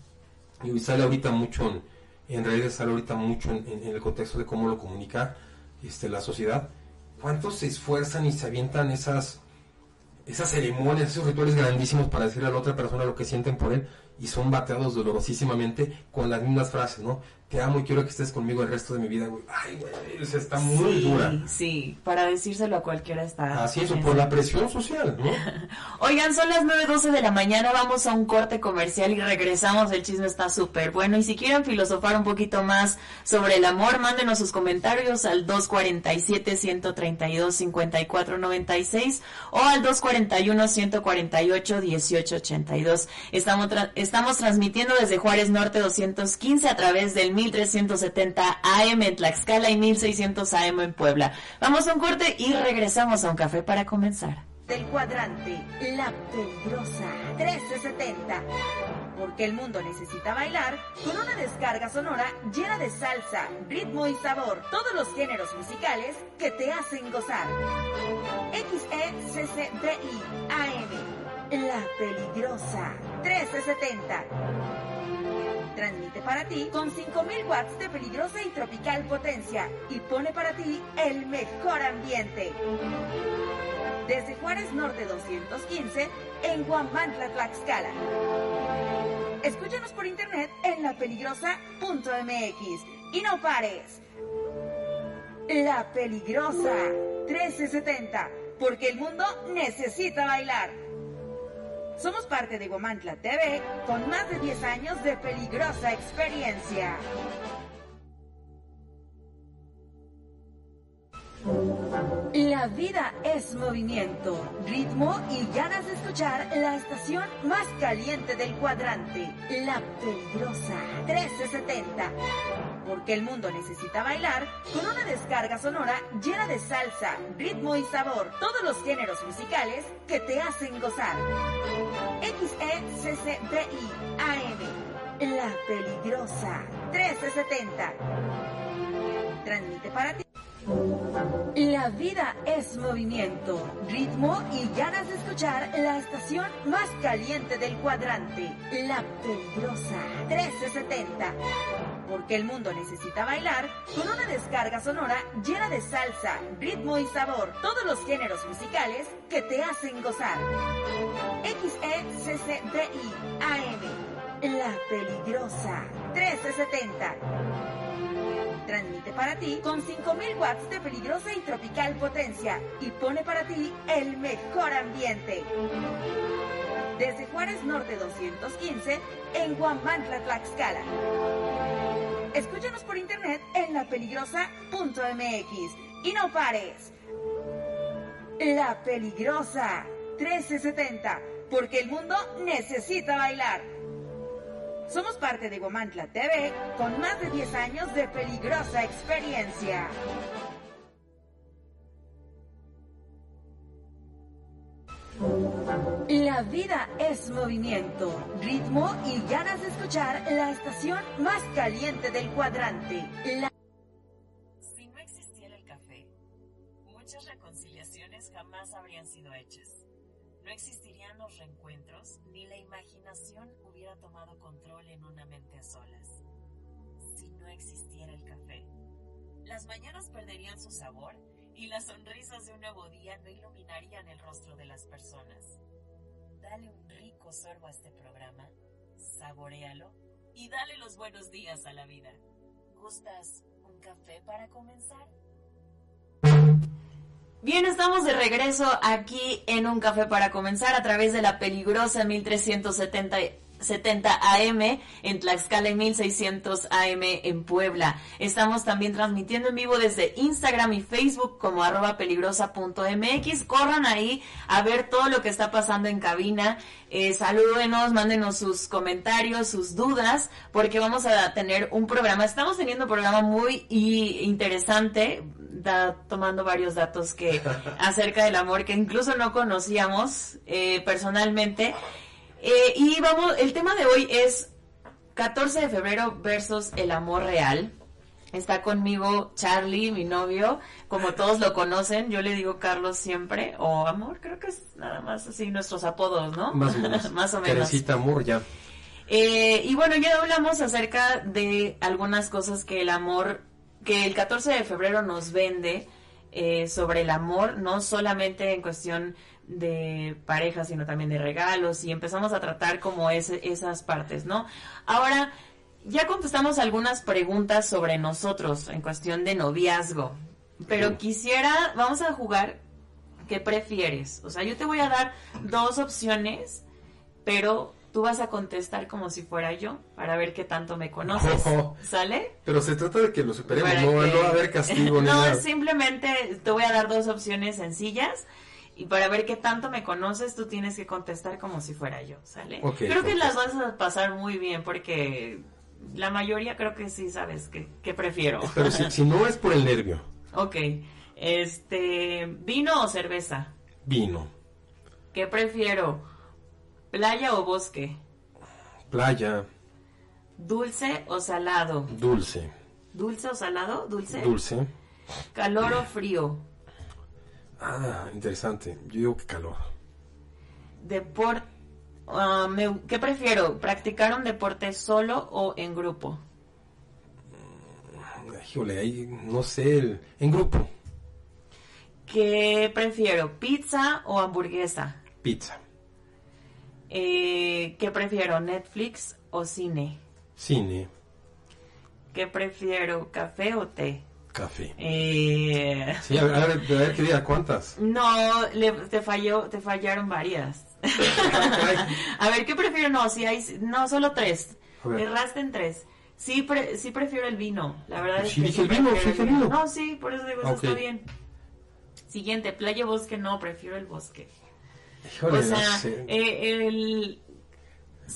y sale ahorita mucho, en, en redes sale ahorita mucho en, en el contexto de cómo lo comunicar, este, la sociedad, ¿cuántos se esfuerzan y se avientan esas, esas ceremonias, esos rituales grandísimos para decirle a la otra persona lo que sienten por él y son bateados dolorosísimamente con las mismas frases, ¿no? Te amo y quiero que estés conmigo el resto de mi vida, güey. Ay, güey, o sea, está muy dura. Sí, para decírselo a cualquiera está. Así es, por la presión social, ¿no? Oigan, son las 9.12 de la mañana, vamos a un corte comercial y regresamos, el chisme está súper bueno. Y si quieren filosofar un poquito más sobre el amor, mándenos sus comentarios al 247-132-5496 o al 241-148-1882. Estamos, estamos transmitiendo desde Juárez Norte 215 a través del 1370 AM en Tlaxcala y 1600 AM en Puebla. Vamos a un corte y regresamos a un café para comenzar. del cuadrante, la peligrosa 1370. Porque el mundo necesita bailar con una descarga sonora llena de salsa, ritmo y sabor, todos los géneros musicales que te hacen gozar. XECCDI AM, la peligrosa 1370 transmite para ti con 5000 watts de peligrosa y tropical potencia y pone para ti el mejor ambiente. Desde Juárez Norte 215 en Guamantla, Tlaxcala. Escúchanos por internet en lapeligrosa.mx y no pares. La Peligrosa 1370, porque el mundo necesita bailar. Somos parte de Guamantla TV con más de 10 años de peligrosa experiencia. La vida es movimiento, ritmo y ganas de escuchar la estación más caliente del cuadrante, la peligrosa 1370. Porque el mundo necesita bailar con una descarga sonora llena de salsa, ritmo y sabor, todos los géneros musicales que te hacen gozar. XECCDI AM, la peligrosa 1370. Transmite para ti. La vida es movimiento, ritmo y ganas de escuchar la estación más caliente del cuadrante, la peligrosa 1370. Porque el mundo necesita bailar con una descarga sonora llena de salsa, ritmo y sabor, todos los géneros musicales que te hacen gozar. XECCDI AM, la peligrosa 1370 transmite para ti con 5000 watts de peligrosa y tropical potencia y pone para ti el mejor ambiente. Desde Juárez Norte 215 en Guamantla, Tlaxcala. Escúchanos por internet en lapeligrosa.mx y no pares. La Peligrosa 1370, porque el mundo necesita bailar. Somos parte de Guamantla TV con más de 10 años de peligrosa experiencia. La vida es movimiento, ritmo y ganas de escuchar la estación más caliente del cuadrante. Si no existiera el café, muchas reconciliaciones jamás habrían sido hechas. Existirían los reencuentros, ni la imaginación hubiera tomado control en una mente a solas. Si no existiera el café, las mañanas perderían su sabor y las sonrisas de un nuevo día no iluminarían el rostro de las personas. Dale un rico sorbo a este programa, saborealo y dale los buenos días a la vida. ¿Gustas un café para comenzar? Bien, estamos de regreso aquí en Un Café para comenzar a través de la peligrosa 1370 70 AM en Tlaxcala y 1600 AM en Puebla. Estamos también transmitiendo en vivo desde Instagram y Facebook como arroba peligrosa.mx. Corran ahí a ver todo lo que está pasando en cabina. Eh, salúdenos, mándenos sus comentarios, sus dudas, porque vamos a tener un programa. Estamos teniendo un programa muy interesante, da, tomando varios datos que acerca del amor que incluso no conocíamos eh, personalmente. Eh, y vamos, el tema de hoy es 14 de febrero versus el amor real. Está conmigo Charlie, mi novio, como todos lo conocen, yo le digo Carlos siempre, o amor, creo que es nada más así nuestros apodos, ¿no? Más o menos. más o menos. Carecita amor, ya. Eh, y bueno, ya hablamos acerca de algunas cosas que el amor, que el 14 de febrero nos vende eh, sobre el amor, no solamente en cuestión de pareja, sino también de regalos, y empezamos a tratar como ese, esas partes, ¿no? Ahora, ya contestamos algunas preguntas sobre nosotros en cuestión de noviazgo, pero quisiera, vamos a jugar, ¿qué prefieres? O sea, yo te voy a dar dos opciones, pero tú vas a contestar como si fuera yo para ver qué tanto me conoces. Oh. ¿Sale? Pero se trata de que lo superemos, no, que- no va a haber castigo ni no, nada. simplemente te voy a dar dos opciones sencillas y para ver qué tanto me conoces tú tienes que contestar como si fuera yo, ¿sale? Creo que las vas a pasar muy bien porque la mayoría creo que sí sabes que, que prefiero. Pero si, si no es por el nervio, ok, este, ¿vino o cerveza? vino. ¿Qué prefiero? ¿Playa o bosque? Playa, ¿Dulce o salado? dulce, ¿Dulce o salado? ¿Dulce? dulce. ¿Calor o frío? Ah, interesante. Yo digo que calor. Deport ah, me- ¿Qué prefiero? ¿Practicar un deporte solo o en grupo? Híjole, ahí, no sé, el- en grupo, ¿Qué prefiero? ¿Pizza o hamburguesa? pizza, Eh, ¿Qué prefiero? ¿Netflix o cine? cine, ¿Qué prefiero? ¿Café o té? Café. Eh, Sí, a ver, a ver, a ver qué diga, ¿cuántas? no, le- te falló, te fallaron varias. A ver, ¿qué prefiero? No, si hay, no, solo tres. Erraste en tres. Sí, pre- sí prefiero el vino. La verdad es Sí, que dije el vino, sí el vino. No, sí, por eso digo, eso Ok. está bien. Siguiente, playa bosque, no, prefiero el bosque. Híjole, o sea, no sé. eh, el,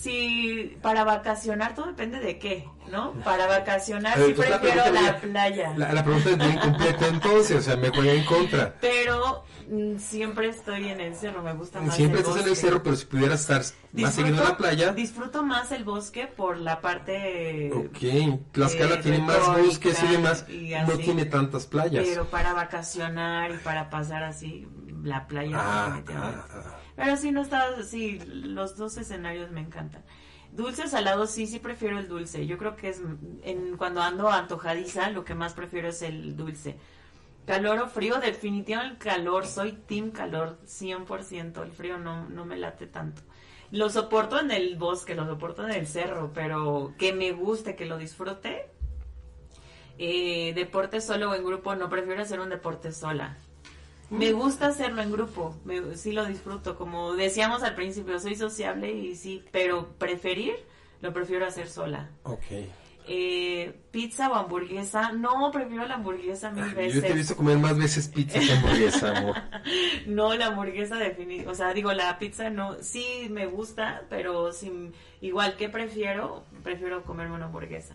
si para vacacionar, todo depende de qué, ¿no? Para vacacionar sí la prefiero la sería- playa. La, la pregunta es muy incompleta entonces, o sea, me juega en contra. Pero mm, siempre estoy en el cerro, me gusta más Siempre el estás en el bosque. cerro, pero si pudieras estar más seguido en la playa, Disfruto más el bosque por la parte... ok, Tlaxcala eh, tiene más bosques y demás, y no así. tiene tantas playas. Pero para vacacionar y para pasar así, la playa Ah, definitivamente. ah, ah. Pero sí, no está, sí, los dos escenarios me encantan. Dulce salado, sí, sí prefiero el dulce. Yo creo que es, en, cuando ando antojadiza, lo que más prefiero es el dulce. Calor o frío, definitivamente el calor, soy team calor, 100%, el frío no, no me late tanto. Lo soporto en el bosque, lo soporto en el cerro, pero que me guste, que lo disfrute. Eh, deporte solo o en grupo, no prefiero hacer un deporte sola. Me gusta hacerlo en grupo, me- sí lo disfruto. Como decíamos al principio, soy sociable y sí, pero preferir, lo prefiero hacer sola. Ok. Eh, pizza o hamburguesa, no, prefiero la hamburguesa mil Ay, veces. Yo te he visto comer más veces pizza que hamburguesa, amor. No, la hamburguesa definitivamente, o sea, digo, la pizza no, sí me gusta, pero sin, igual que prefiero, prefiero comerme una hamburguesa.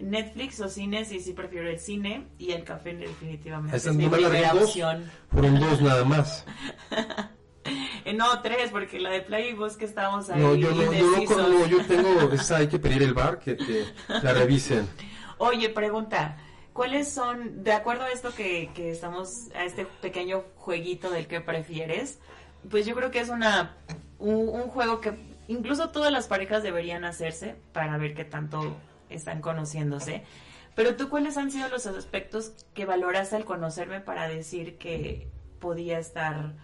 Netflix o cine, sí, sí prefiero el cine y el café definitivamente. Esas es mi primera di dos, opción. fueron dos nada más. Eh, no, tres, porque la de playa y bosque estábamos ahí No, yo no, yo no, no, yo tengo, esa hay que pedir el bar que, que la revisen. Oye, pregunta, ¿cuáles son, de acuerdo a esto que, que estamos, a este pequeño jueguito del que prefieres? Pues yo creo que es una, un, un juego que incluso todas las parejas deberían hacerse para ver qué tanto están conociéndose. Pero tú, ¿cuáles han sido los aspectos que valoraste al conocerme para decir que podía estar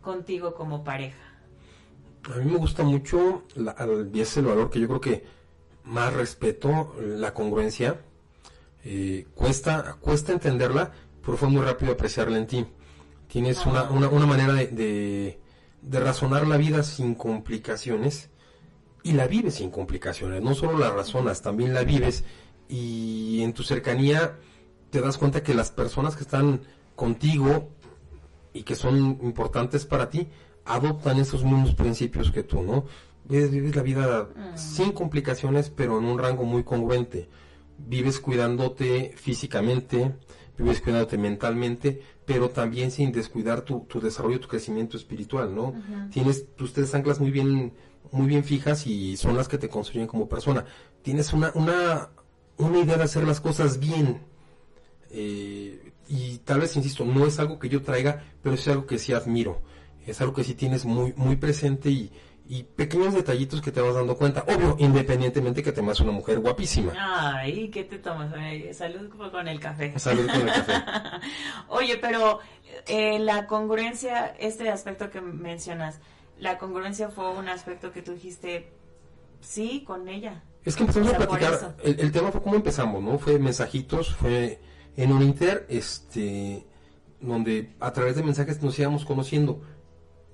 contigo como pareja? A mí me gusta mucho, la, y es el valor que yo creo que más respeto, la congruencia. Eh, cuesta, cuesta entenderla, pero fue muy rápido apreciarla en ti. Tienes una, una, una manera de, de, de razonar la vida sin complicaciones y la vives sin complicaciones. No solo la razonas, también la vives y en tu cercanía te das cuenta que las personas que están contigo y que son importantes para ti adoptan esos mismos principios que tú, ¿no? Vives, vives la vida sin complicaciones, pero en un rango muy congruente. Vives cuidándote físicamente, vives cuidándote mentalmente, pero también sin descuidar tu, tu desarrollo, tu crecimiento espiritual, ¿no? Tienes tus tres anclas muy bien, muy bien fijas y son las que te construyen como persona. Tienes una, una, una idea de hacer las cosas bien, eh, y tal vez, insisto, no es algo que yo traiga, pero es algo que sí admiro. Es algo que sí tienes muy, muy presente y, y pequeños detallitos que te vas dando cuenta. Obvio, independientemente que te más una mujer guapísima. Ay, ¿qué te tomas? Salud con el café. Salud con el café. Oye, pero eh, la congruencia, este aspecto que mencionas, la congruencia fue un aspecto que tú dijiste, sí, con ella. Es que empezamos O sea, a platicar. El, el tema fue como empezamos, ¿no? Fue mensajitos, fue en un inter, este, donde a través de mensajes nos íbamos conociendo.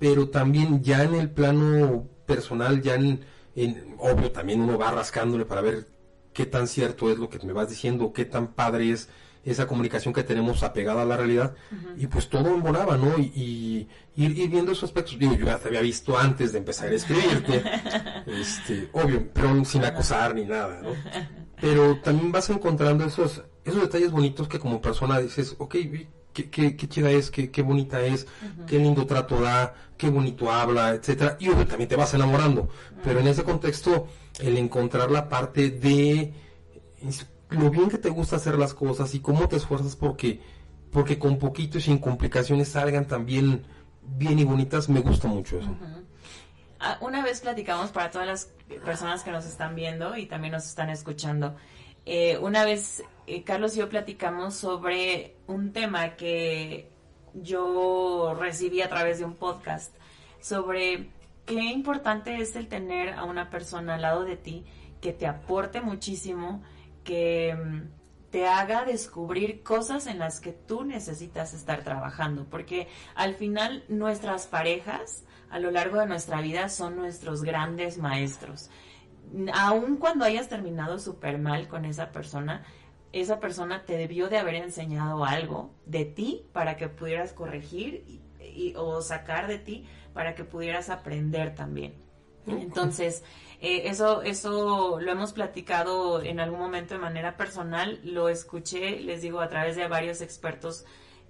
Pero también ya en el plano personal, ya en, en- obvio, también uno va rascándole para ver qué tan cierto es lo que me vas diciendo, qué tan padre es esa comunicación que tenemos apegada a la realidad. Y pues todo embonaba, ¿no? Y, y ir, ir viendo esos aspectos. Digo, yo ya te había visto antes de empezar a escribirte. este, obvio, pero sin acosar ni nada, ¿no? Pero también vas encontrando esos, esos detalles bonitos que como persona dices, ok, qué qué, qué, qué chida es, qué, qué bonita es, qué lindo trato da, qué bonito habla, etcétera, y obvio también te vas enamorando. Pero en ese contexto, el encontrar la parte de lo bien que te gusta hacer las cosas y cómo te esfuerzas porque, porque con poquito y sin complicaciones salgan también bien y bonitas, me gusta mucho eso. Ah, Una vez platicamos para todas las personas que nos están viendo y también nos están escuchando. eh, una vez eh, Carlos y yo platicamos sobre un tema que yo recibí a través de un podcast sobre qué importante es el tener a una persona al lado de ti que te aporte muchísimo, que mm, te haga descubrir cosas en las que tú necesitas estar trabajando, porque al final nuestras parejas a lo largo de nuestra vida son nuestros grandes maestros. Aun cuando hayas terminado súper mal con esa persona, esa persona te debió de haber enseñado algo de ti para que pudieras corregir y- y- o sacar de ti para que pudieras aprender también. Entonces, eh, eso, eso lo hemos platicado en algún momento de manera personal, lo escuché, les digo, a través de varios expertos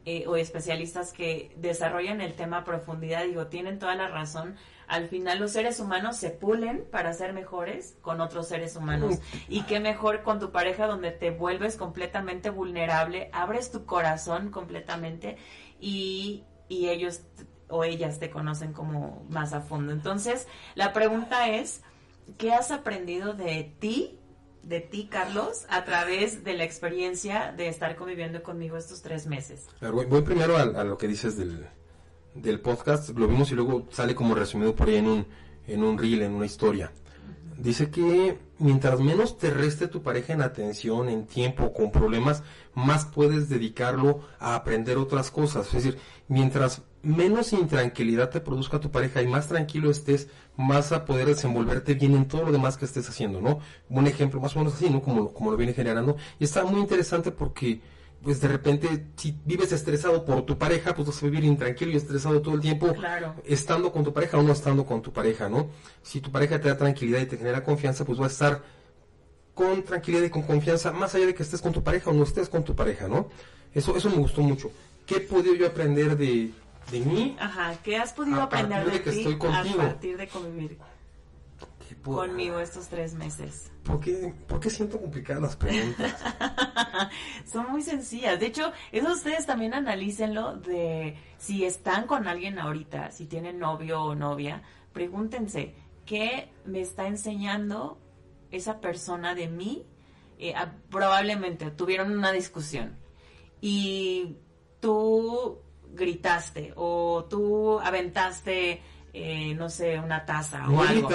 eh, o especialistas que desarrollan el tema a profundidad, digo, tienen toda la razón. Al final los seres humanos se pulen para ser mejores con otros seres humanos. Y qué mejor con tu pareja donde te vuelves completamente vulnerable, abres tu corazón completamente y, y ellos o ellas te conocen como más a fondo. Entonces, la pregunta es, ¿qué has aprendido de ti, de ti, Carlos, a través de la experiencia de estar conviviendo conmigo estos tres meses? Voy, voy primero a, a lo que dices del, del podcast, lo vimos y luego sale como resumido por ahí en un, en un reel, en una historia. Dice que mientras menos te reste tu pareja en atención, en tiempo, con problemas, más puedes dedicarlo a aprender otras cosas. Es decir, mientras menos intranquilidad te produzca tu pareja y más tranquilo estés, vas a poder desenvolverte bien en todo lo demás que estés haciendo, ¿no? Un ejemplo más o menos así, ¿no? Como, lo- como lo viene generando. Y está muy interesante porque pues de repente si vives estresado por tu pareja, pues vas a vivir intranquilo y estresado todo el tiempo Claro. estando con tu pareja o no estando con tu pareja, ¿no? Si tu pareja te da tranquilidad y te genera confianza, pues vas a estar con tranquilidad y con confianza, más allá de que estés con tu pareja o no estés con tu pareja, ¿no? Eso, eso me gustó mucho. ¿Qué he podido yo aprender de, de mí? Ajá, ¿qué has podido A aprender de, de que ti estoy contigo. a partir de convivir ¿Qué puedo- conmigo estos tres meses? ¿Por qué, por qué siento complicadas las preguntas? Son muy sencillas. De hecho, eso ustedes también analícenlo de si están con alguien ahorita, si tienen novio o novia, pregúntense, ¿qué me está enseñando esa persona de mí? Eh, ah, probablemente tuvieron una discusión y tú gritaste o tú aventaste, eh, no sé, una taza o algo.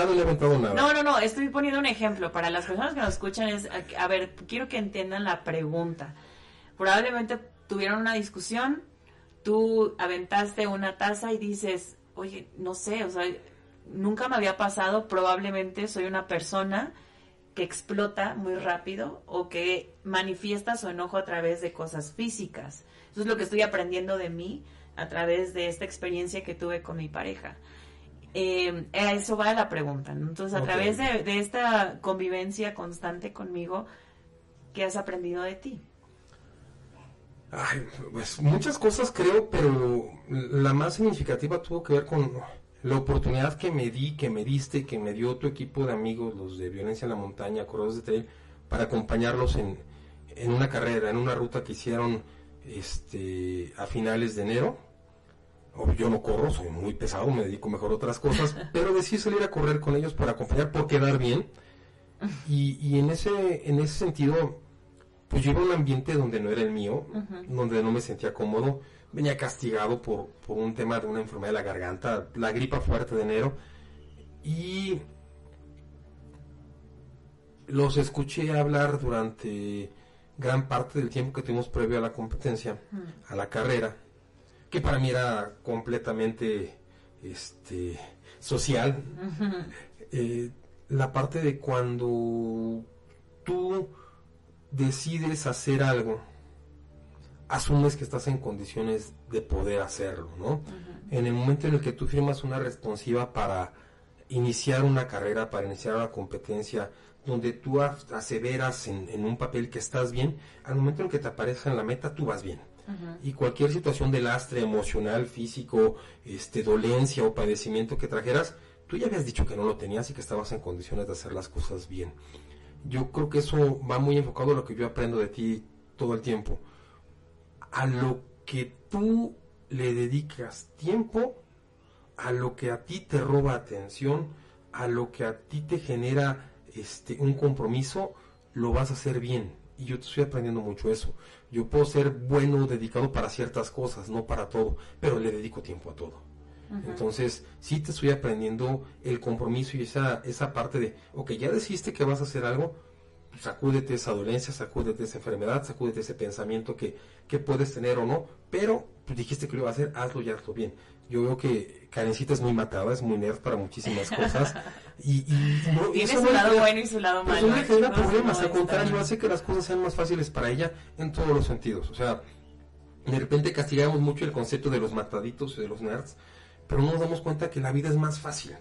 nada. No, no, no, estoy poniendo un ejemplo para las personas que nos escuchan. Es, a, a ver, quiero que entiendan la pregunta. Probablemente tuvieron una discusión, tú aventaste una taza y dices, oye, no sé, o sea, nunca me había pasado, probablemente soy una persona que explota muy rápido o que manifiesta su enojo a través de cosas físicas. Eso es lo que estoy aprendiendo de mí a través de esta experiencia que tuve con mi pareja. Eh, a eso va la pregunta. ¿no? Entonces, a través de, de esta convivencia constante conmigo, ¿qué has aprendido de ti? Ay, pues muchas cosas creo, pero la más significativa tuvo que ver con la oportunidad que me di, que me diste, que me dio tu equipo de amigos, los de Violencia en la Montaña, Corredores de Trail, para acompañarlos en, en una carrera, en una ruta que hicieron este, a finales de enero. Obvio, Yo no corro, soy muy pesado, me dedico mejor a otras cosas, pero decidí salir a correr con ellos para acompañar, por quedar bien. Y, y en ese en ese sentido, pues yo iba a un ambiente donde no era el mío, donde no me sentía cómodo, venía castigado por, por un tema de una enfermedad de la garganta, la gripa fuerte de enero, y los escuché hablar durante gran parte del tiempo que tuvimos previo a la competencia, a la carrera, que para mí era completamente este social. Eh, la parte de cuando tú decides hacer algo, asumes que estás en condiciones de poder hacerlo, ¿no? En el momento en el que tú firmas una responsiva para iniciar una carrera, para iniciar una competencia, donde tú as- aseveras en, en un papel que estás bien, al momento en que te aparezca en la meta, tú vas bien. Y cualquier situación de lastre emocional, físico, este, dolencia o padecimiento que trajeras, tú ya habías dicho que no lo tenías y que estabas en condiciones de hacer las cosas bien. Yo creo que eso va muy enfocado a lo que yo aprendo de ti todo el tiempo. A lo que tú le dedicas tiempo, a lo que a ti te roba atención, a lo que a ti te genera este un compromiso, lo vas a hacer bien. Y yo te estoy aprendiendo mucho eso. Yo puedo ser bueno, dedicado para ciertas cosas, no para todo, pero le dedico tiempo a todo. Entonces, sí te estoy aprendiendo el compromiso y esa, esa parte de, ok, ya decidiste que vas a hacer algo, sacúdete esa dolencia, sacúdete esa enfermedad, sacúdete ese pensamiento que, que puedes tener o no, pero pues, dijiste que lo iba a hacer, hazlo y hazlo bien. Yo veo que Karencita es muy matada, es muy nerd para muchísimas cosas. y, y no, Tiene eso su no lado le- bueno y su lado pues malo. no le problemas, al contrario, hace que las cosas sean más fáciles para ella en todos los sentidos. O sea, de repente castigamos mucho el concepto de los mataditos y de los nerds, pero no nos damos cuenta que la vida es más fácil.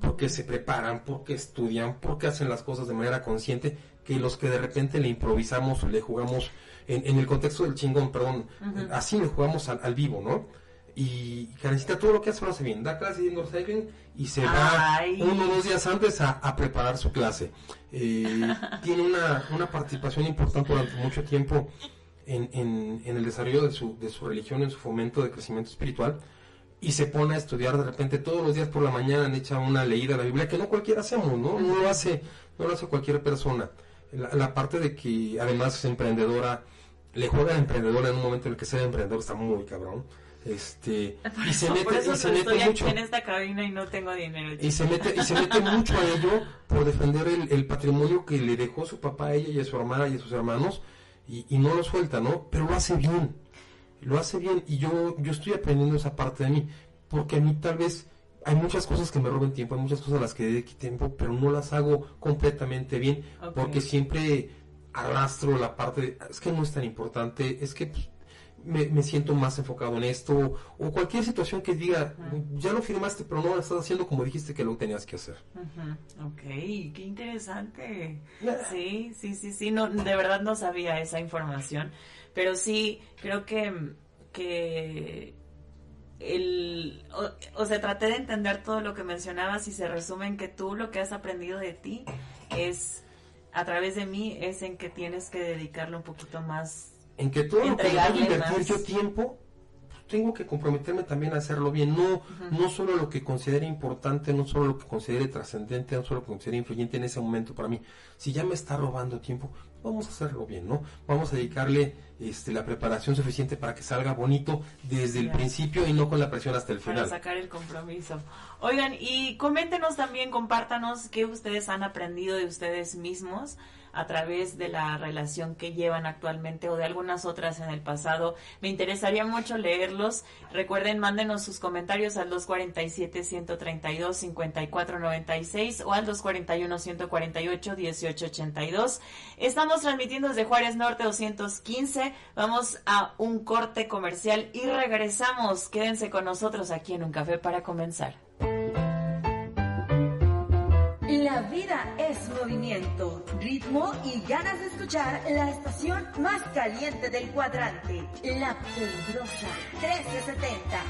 Porque se preparan, porque estudian, porque hacen las cosas de manera consciente, que los que de repente le improvisamos o le jugamos, en, en el contexto del chingón, perdón, así le jugamos al, al vivo, ¿no? Y Karencita todo lo que hace lo hace bien, da clase de indoor cycling y se va uno o dos días antes a, a preparar su clase. Eh, tiene una, una participación importante durante mucho tiempo en, en- en el desarrollo de su, de su religión, en su fomento de crecimiento espiritual, y se pone a estudiar de repente todos los días por la mañana, echa una leída a la Biblia, que no cualquiera hacemos, ¿no? No lo hace, no lo hace cualquier persona. La, la parte de que además es emprendedora, le juega a emprendedora en un momento en el que ser emprendedor está muy cabrón. Este, Por y se eso- por mete, eso y se mete mucho. en esta cabina y no tengo dinero. y se mete y se mete mucho a ello por defender el, el patrimonio que le dejó su papá a ella y a su hermana y a sus hermanos y, y no lo suelta no pero lo hace bien lo hace bien y yo yo estoy aprendiendo esa parte de mí porque a mí tal vez hay muchas cosas que me roben tiempo hay muchas cosas a las que dedique tiempo pero no las hago completamente bien porque siempre arrastro la parte de, es que no es tan importante es que pues, me, me siento más enfocado en esto o cualquier situación que diga ya lo firmaste pero no lo estás haciendo como dijiste que lo tenías que hacer Ujú, Ok, qué interesante. Sí, sí, sí, sí, no, de verdad no sabía esa información, pero sí, creo que, que el, o, o sea, traté de entender todo lo que mencionabas y se resume en que tú lo que has aprendido de ti es, a través de mí, es en que tienes que dedicarle un poquito más. En que todo lo que Entregarle invertir más. yo tiempo tengo que comprometerme también a hacerlo bien. No no solo lo que considere importante no solo lo que considere trascendente no solo lo que considere influyente en ese momento para mí. Si ya me está robando tiempo vamos a hacerlo bien no vamos a dedicarle este la preparación suficiente para que salga bonito desde el principio y no con la presión hasta el Para final. sacar el compromiso. Oigan, y coméntenos también, compártanos qué ustedes han aprendido de ustedes mismos a través de la relación que llevan actualmente o de algunas otras en el pasado. Me interesaría mucho leerlos. Recuerden, mándenos sus comentarios al 247-132-5496 o al 241-148-1882. Estamos transmitiendo desde Juárez Norte 215. Vamos a un corte comercial y regresamos. Quédense con nosotros aquí en Un Café para comenzar. La vida es movimiento, ritmo y ganas de escuchar la estación más caliente del cuadrante, La Peligrosa 1370.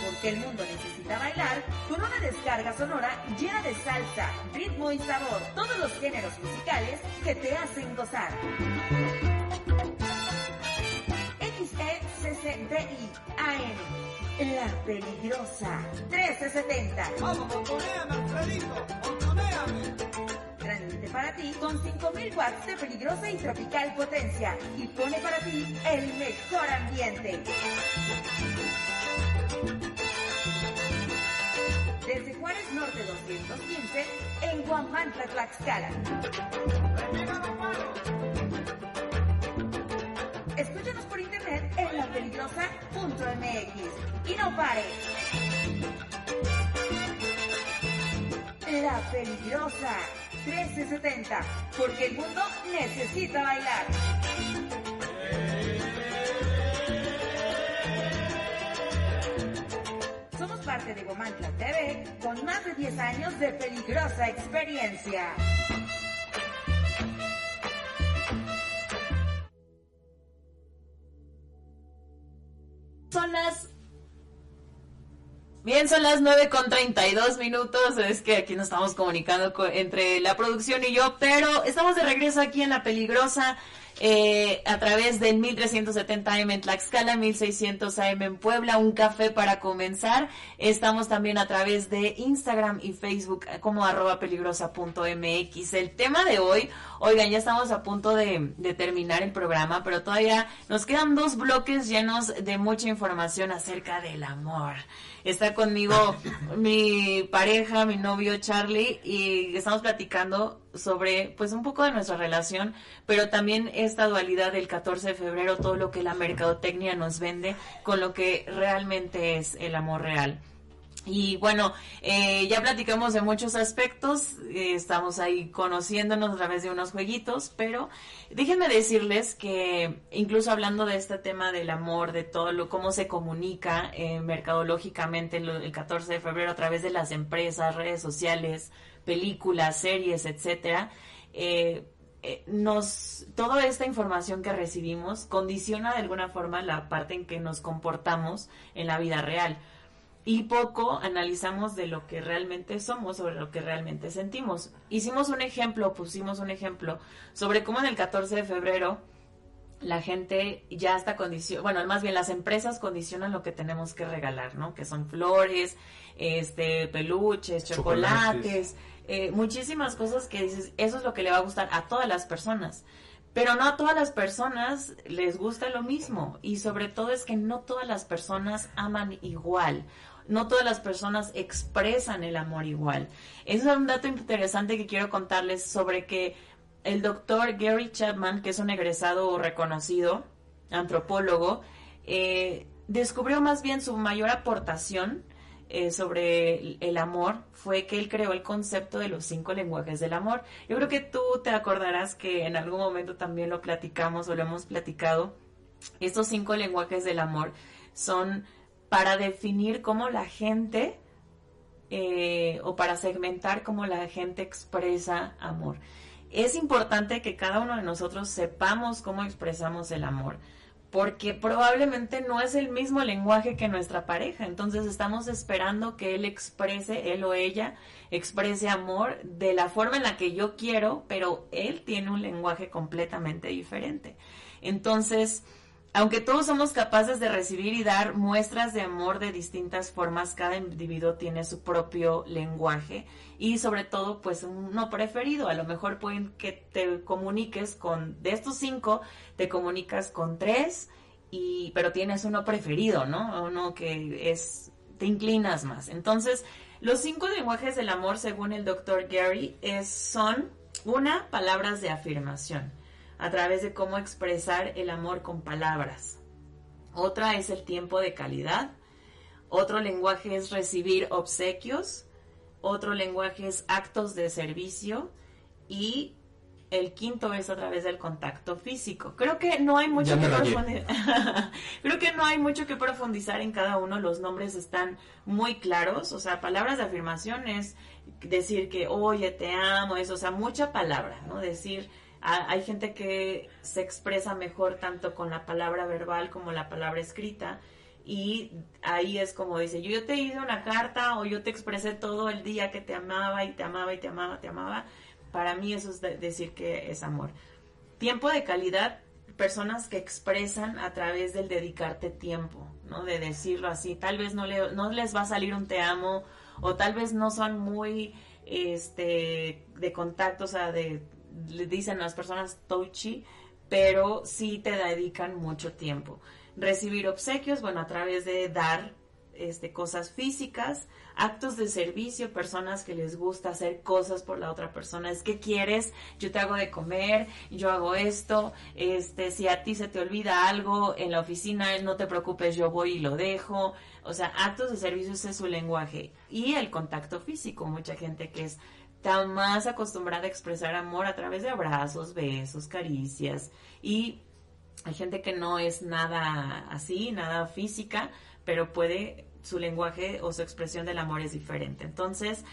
Porque el mundo necesita bailar con una descarga sonora llena de salsa, ritmo y sabor, todos los géneros musicales que te hacen gozar. E XECCDI-AM, La Peligrosa 1370. Transmite para ti con 5000 watts de peligrosa y tropical potencia y pone para ti el mejor ambiente. Desde Juárez Norte 215 en Guamantla, Tlaxcala. Escúchanos por internet en lapeligrosa.mx y no pares. La Peligrosa 1370, porque el mundo necesita bailar. Somos parte de Gomantla TV con más de 10 años de peligrosa experiencia. Bien, son las 9 con 32 minutos. Es que aquí nos estamos comunicando entre la producción y yo, pero estamos de regreso aquí en La Peligrosa. Eh, a través del 1370 AM en Tlaxcala, 1600 AM en Puebla, un café para comenzar. Estamos también a través de Instagram y Facebook como arroba peligrosa.mx. El tema de hoy, oigan, ya estamos a punto de, de terminar el programa, pero todavía nos quedan dos bloques llenos de mucha información acerca del amor. Está conmigo mi pareja, mi novio Charlie, y estamos platicando sobre pues un poco de nuestra relación, pero también esta dualidad del 14 de febrero, todo lo que la mercadotecnia nos vende con lo que realmente es el amor real. Y bueno, eh, ya platicamos de muchos aspectos, eh, estamos ahí conociéndonos a través de unos jueguitos, pero déjenme decirles que incluso hablando de este tema del amor, de todo lo, cómo se comunica eh, mercadológicamente el 14 de febrero a través de las empresas, redes sociales, películas, series, etcétera, nos, toda esta información que recibimos condiciona de alguna forma la parte en que nos comportamos en la vida real y poco analizamos de lo que realmente somos, sobre lo que realmente sentimos. Hicimos un ejemplo, pusimos un ejemplo sobre cómo en el 14 de febrero la gente ya está condicionada, bueno, más bien las empresas condicionan lo que tenemos que regalar, ¿no? Que son flores, este, peluches, chocolates, eh, muchísimas cosas que dices, eso es lo que le va a gustar a todas las personas. Pero no a todas las personas les gusta lo mismo y sobre todo es que no todas las personas aman igual no todas las personas expresan el amor igual. Eso es un dato interesante que quiero contarles sobre que el doctor Gary Chapman, que es un egresado reconocido, antropólogo, eh, descubrió más bien su mayor aportación eh, sobre el amor fue que él creó el concepto de los cinco lenguajes del amor. Yo creo que tú te acordarás que en algún momento también lo platicamos o lo hemos platicado. Estos cinco lenguajes del amor son para definir cómo la gente eh, o para segmentar cómo la gente expresa amor. Es importante que cada uno de nosotros sepamos cómo expresamos el amor, porque probablemente no es el mismo lenguaje que nuestra pareja, entonces estamos esperando que él exprese, él o ella, exprese amor de la forma en la que yo quiero, pero él tiene un lenguaje completamente diferente. Entonces, aunque todos somos capaces de recibir y dar muestras de amor de distintas formas, cada individuo tiene su propio lenguaje y sobre todo pues un no preferido. A lo mejor pueden que te comuniques con, de estos cinco, te comunicas con tres, y, pero tienes uno preferido, ¿no? Uno que es, te inclinas más. Entonces, los cinco lenguajes del amor, según el doctor Gary, es, son una, palabras de afirmación a través de cómo expresar el amor con palabras. Otra es el tiempo de calidad. Otro lenguaje es recibir obsequios. Otro lenguaje es actos de servicio. Y el quinto es a través del contacto físico. Creo que no hay mucho que profundizar. Creo que no hay mucho que profundizar en cada uno. Los nombres están muy claros. O sea, palabras de afirmación es decir que, oye, te amo, eso, o sea, mucha palabra, ¿no? Decir, hay gente que se expresa mejor tanto con la palabra verbal como la palabra escrita y ahí es como dice, yo, yo te hice una carta o yo te expresé todo el día que te amaba y te amaba y te amaba, te amaba. Para mí eso es decir que es amor. Tiempo de calidad, personas que expresan a través del dedicarte tiempo, ¿no? De decirlo así. Tal vez no, le, no les va a salir un te amo o tal vez no son muy este de contacto, o sea, de le dicen las personas touchy, pero sí te dedican mucho tiempo. Recibir obsequios, bueno, a través de dar este, cosas físicas, actos de servicio, personas que les gusta hacer cosas por la otra persona. Es que quieres, yo te hago de comer, yo hago esto, este, si a ti se te olvida algo en la oficina, no te preocupes, yo voy y lo dejo. O sea, actos de servicio es su lenguaje. Y el contacto físico, mucha gente que es está más acostumbrada a expresar amor a través de abrazos, besos, caricias y hay gente que no es nada así, nada física, pero puede, su lenguaje o su expresión del amor es diferente. Entonces,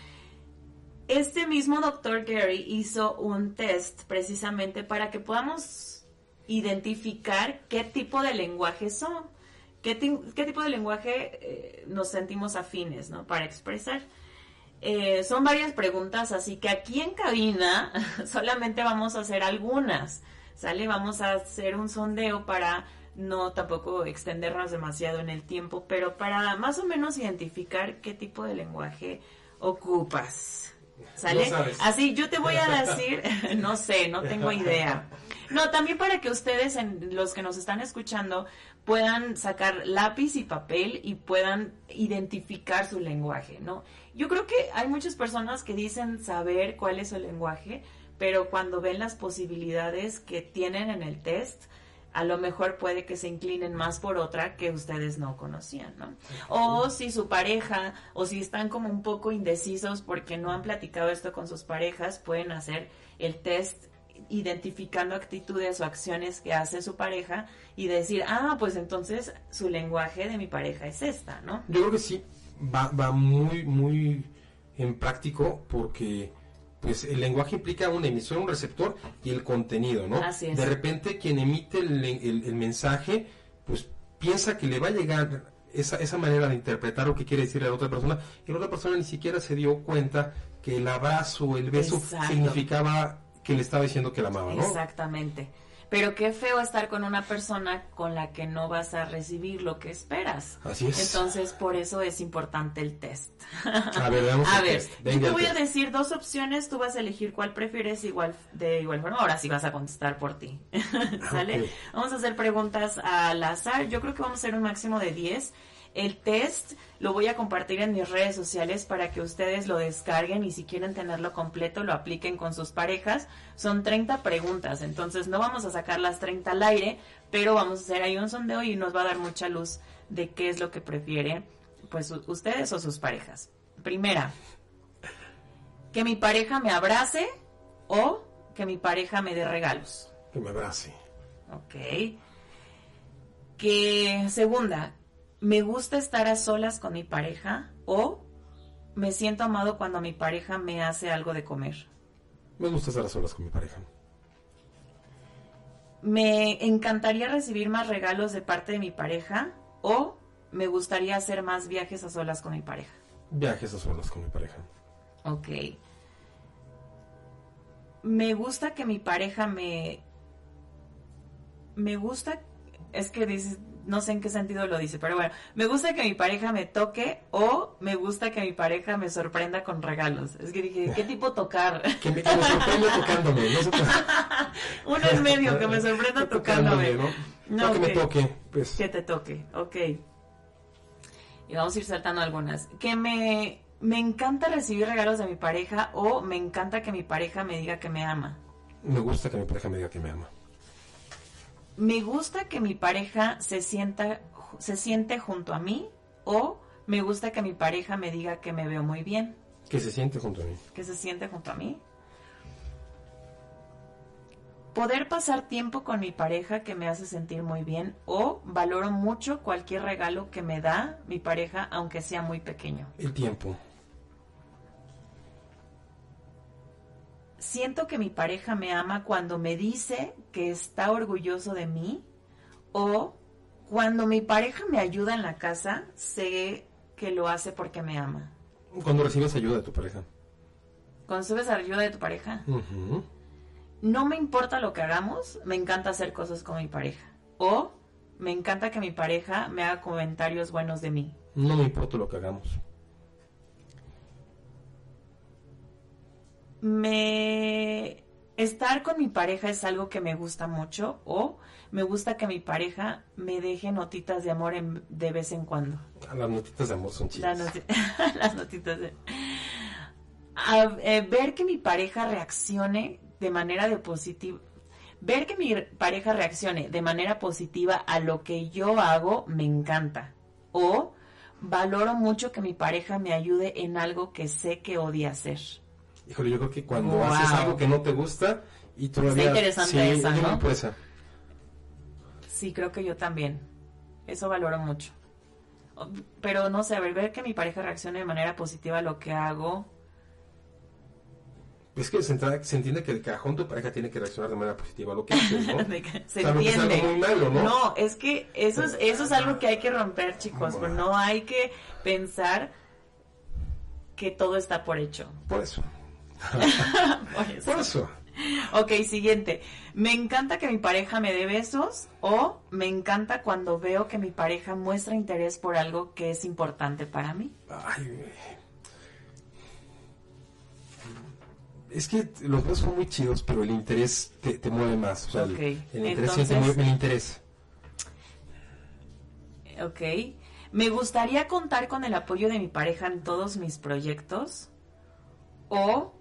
este mismo doctor Gary hizo un test precisamente para que podamos identificar qué tipo de lenguaje son. ¿Qué, ti- qué tipo de lenguaje eh, nos sentimos afines, ¿no? Para expresar. Eh, son varias preguntas, así que aquí en cabina solamente vamos a hacer algunas, ¿sale? Vamos a hacer un sondeo para no tampoco extendernos demasiado en el tiempo, pero para más o menos identificar qué tipo de lenguaje ocupas, ¿sale? No. Así yo te voy a decir, no sé, no tengo idea. No, también para que ustedes, en, los que nos están escuchando, puedan sacar lápiz y papel y puedan identificar su lenguaje, ¿no? Yo creo que hay muchas personas que dicen saber cuál es su lenguaje, pero cuando ven las posibilidades que tienen en el test, a lo mejor puede que se inclinen más por otra que ustedes no conocían, ¿no? O si su pareja, o si están como un poco indecisos porque no han platicado esto con sus parejas, pueden hacer el test identificando actitudes o acciones que hace su pareja y decir, ah, pues entonces su lenguaje de mi pareja es esta, ¿no? Yo creo que sí, va, va muy, muy en práctico porque pues el lenguaje implica una emisión, un receptor y el contenido, ¿no? Así es. De repente quien emite el, el- el mensaje, pues piensa que le va a llegar esa, esa manera de interpretar lo que quiere decirle a la otra persona y la otra persona ni siquiera se dio cuenta que el abrazo, el beso Exacto. significaba que le estaba diciendo que la amaba, ¿no? Exactamente. Pero qué feo estar con una persona con la que no vas a recibir lo que esperas. Así es. Entonces, por eso es importante el test. A ver, veamos A ver, test. yo te voy a decir dos opciones, tú vas a elegir cuál prefieres igual de igual forma. Ahora sí vas a contestar por ti. ¿Sale? Vamos a hacer preguntas al azar. Yo creo que vamos a hacer un máximo de 10. El test lo voy a compartir en mis redes sociales para que ustedes lo descarguen y si quieren tenerlo completo lo apliquen con sus parejas. Son 30 preguntas, entonces no vamos a sacar las 30 al aire, pero vamos a hacer ahí un sondeo y nos va a dar mucha luz de qué es lo que prefiere pues ustedes o sus parejas. Primera, que mi pareja me abrace o que mi pareja me dé regalos. Que me abrace. Ok. Que segunda, me gusta estar a solas con mi pareja o me siento amado cuando mi pareja me hace algo de comer. Me gusta estar a solas con mi pareja. Me encantaría recibir más regalos de parte de mi pareja o me gustaría hacer más viajes a solas con mi pareja. Viajes a solas con mi pareja. Ok. Me gusta que mi pareja me... Me gusta... Es que dices... No sé en qué sentido lo dice, pero bueno. Me gusta que mi pareja me toque o me gusta que mi pareja me sorprenda con regalos. Es que dije, ¿qué tipo tocar? Que me, que me sorprenda tocándome. No Uno en medio, que me sorprenda tocándome. ¿no? No, No, que me toque. Pues, Que te toque, ok. Y vamos a ir saltando algunas. Que me, me encanta recibir regalos de mi pareja o me encanta que mi pareja me diga que me ama. me gusta que mi pareja me diga que me ama. Me gusta que mi pareja se sienta, se siente junto a mí o me gusta que mi pareja me diga que me veo muy bien, Que se siente junto a mí. que se siente junto a mí. Poder pasar tiempo con mi pareja que me hace sentir muy bien o valoro mucho cualquier regalo que me da mi pareja aunque sea muy pequeño. El tiempo. Siento que mi pareja me ama cuando me dice que está orgulloso de mí o cuando mi pareja me ayuda en la casa, sé que lo hace porque me ama. Cuando recibes ayuda de tu pareja. Cuando subes ayuda de tu pareja, no me importa lo que hagamos, me encanta hacer cosas con mi pareja. O me encanta que mi pareja me haga comentarios buenos de mí. No me importa lo que hagamos. Me estar con mi pareja es algo que me gusta mucho o me gusta que mi pareja me deje notitas de amor en- de vez en cuando. Ah, Las notitas de amor son Las, chidas. las notitas de... A- eh, ver que mi pareja reaccione de manera de positiva. Ver que mi pareja reaccione de manera positiva a lo que yo hago me encanta. O valoro mucho que mi pareja me ayude en algo que sé que odia hacer. Híjole, yo creo que cuando Wow. haces algo que no te gusta y todavía... interesante sí, esa, ¿no? voy por esa. Sí, creo que yo también. Eso valoro mucho. O- Pero no sé, a ver, ver que mi pareja reaccione de manera positiva a lo que hago. Es que se, entra- se entiende que de cajón tu pareja tiene que reaccionar de manera positiva a lo que haces, ¿no? Se sea entiende. algo muy malo, ¿no? es que eso es, eso es algo que hay que romper, chicos. No hay que pensar que todo está por hecho. Por eso. Por eso. Por eso. Ok, siguiente. Me encanta que mi pareja me dé besos o me encanta cuando veo que mi pareja muestra interés por algo que es importante para mí. Ay, es que los dos son muy chidos, pero el interés te, te mueve más. O sea, el- interés entonces- te mueve el interés. Ok. Me gustaría contar con el apoyo de mi pareja en todos mis proyectos o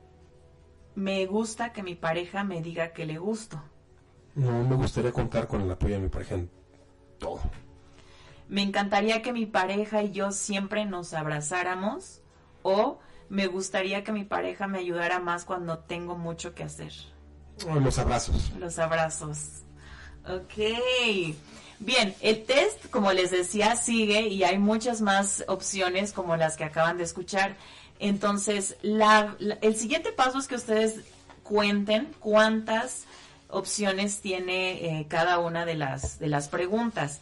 me gusta que mi pareja me diga que le gusto. No me gustaría contar con el apoyo de mi pareja en todo. Me encantaría que mi pareja y yo siempre nos abrazáramos o me gustaría que mi pareja me ayudara más cuando tengo mucho que hacer. Oh, Los abrazos. Los abrazos. Ok. Bien, el test, como les decía, sigue y hay muchas más opciones como las que acaban de escuchar. Entonces, la- la- el siguiente paso es que ustedes cuenten cuántas opciones tiene eh, cada una de las, de las preguntas.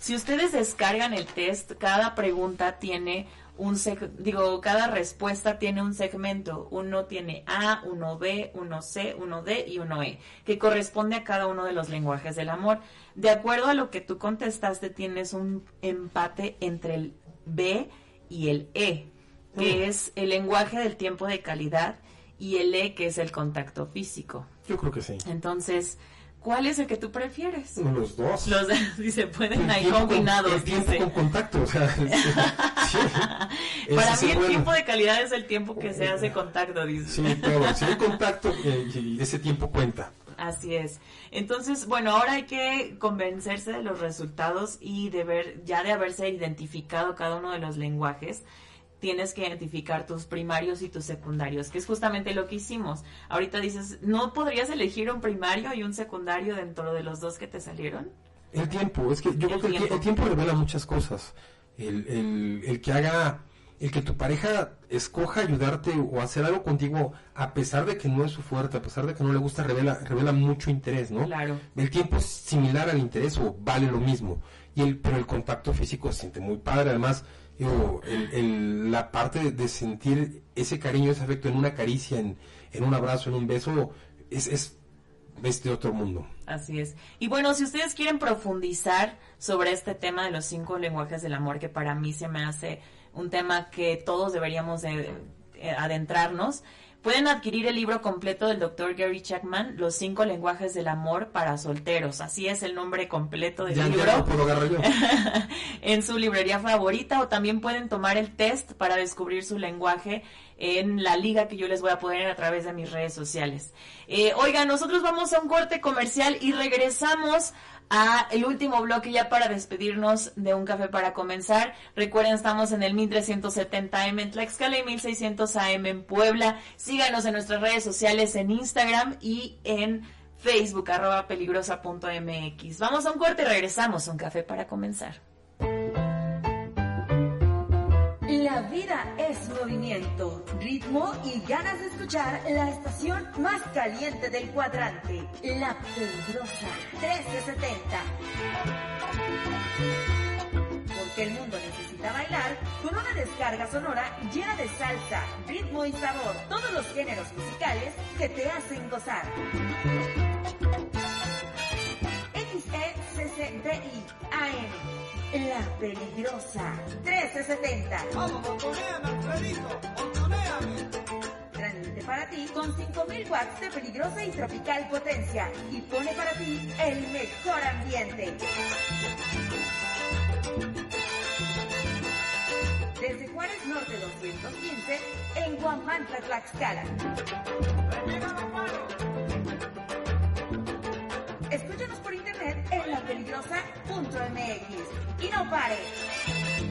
Si ustedes descargan el test, cada pregunta tiene un digo, cada respuesta tiene un segmento. Uno tiene A, uno B, uno C, uno D y uno E, que corresponde a cada uno de los lenguajes del amor. De acuerdo a lo que tú contestaste, tienes un empate entre el B y el E, que es el lenguaje del tiempo de calidad, y el E, que es el contacto físico. Yo creo que sí. Entonces, ¿cuál es el que tú prefieres? Los dos. Los si se pueden ahí combinados, el tiempo dice. con contacto, o sea, sí. Para mí el bueno. tiempo de calidad es el tiempo que se hace contacto, dice. Sí, todo. Si hay contacto, eh, y ese tiempo cuenta. Así es. Entonces, bueno, ahora hay que convencerse de los resultados y de ver, ya de haberse identificado cada uno de los lenguajes, tienes que identificar tus primarios y tus secundarios, que es justamente lo que hicimos. Ahorita dices, ¿no podrías elegir un primario y un secundario dentro de los dos que te salieron? El tiempo, es que yo El creo que tiempo. el tiempo revela muchas cosas. El, el, el que haga, el que tu pareja escoja ayudarte o hacer algo contigo a pesar de que no es su fuerte, a pesar de que no le gusta, revela, revela mucho interés, ¿no? Claro. El tiempo es similar al interés o vale lo mismo. Y el, pero el contacto físico se siente muy padre. Además, digo, el- el- la parte de, de sentir ese cariño, ese afecto en una caricia, en, en un abrazo, en un beso, es, es, es de otro mundo. Así es. Y bueno, si ustedes quieren profundizar sobre este tema de los cinco lenguajes del amor, que para mí se me hace un tema que todos deberíamos de eh, adentrarnos, pueden adquirir el libro completo del Dr. Gary Chapman, Los cinco lenguajes del amor para solteros. Así es el nombre completo del Ya, libro ya lo puedo agarrar yo. en su librería favorita o también pueden tomar el test para descubrir su lenguaje en la liga que yo les voy a poner a través de mis redes sociales. Eh, oigan, nosotros vamos a un corte comercial y regresamos a el último bloque ya para despedirnos de un café para comenzar. Recuerden, estamos en el 1370M en Tlaxcala y 1600 AM en Puebla. Síganos en nuestras redes sociales en Instagram y en Facebook, arroba peligrosa.mx. Vamos a un corte y regresamos a un café para comenzar. La vida es movimiento, ritmo y ganas de escuchar la estación más caliente del cuadrante, La Peligrosa 1370. Porque el mundo necesita bailar con una descarga sonora llena de salsa, ritmo y sabor, todos los géneros musicales que te hacen gozar. XECCDI AM, La Peligrosa 1370. Transmite para ti con 5000 watts de peligrosa y tropical potencia y pone para ti el mejor ambiente. Desde Juárez Norte 215 en Guamantla, Tlaxcala. Lapeligrosa.mx y no pares.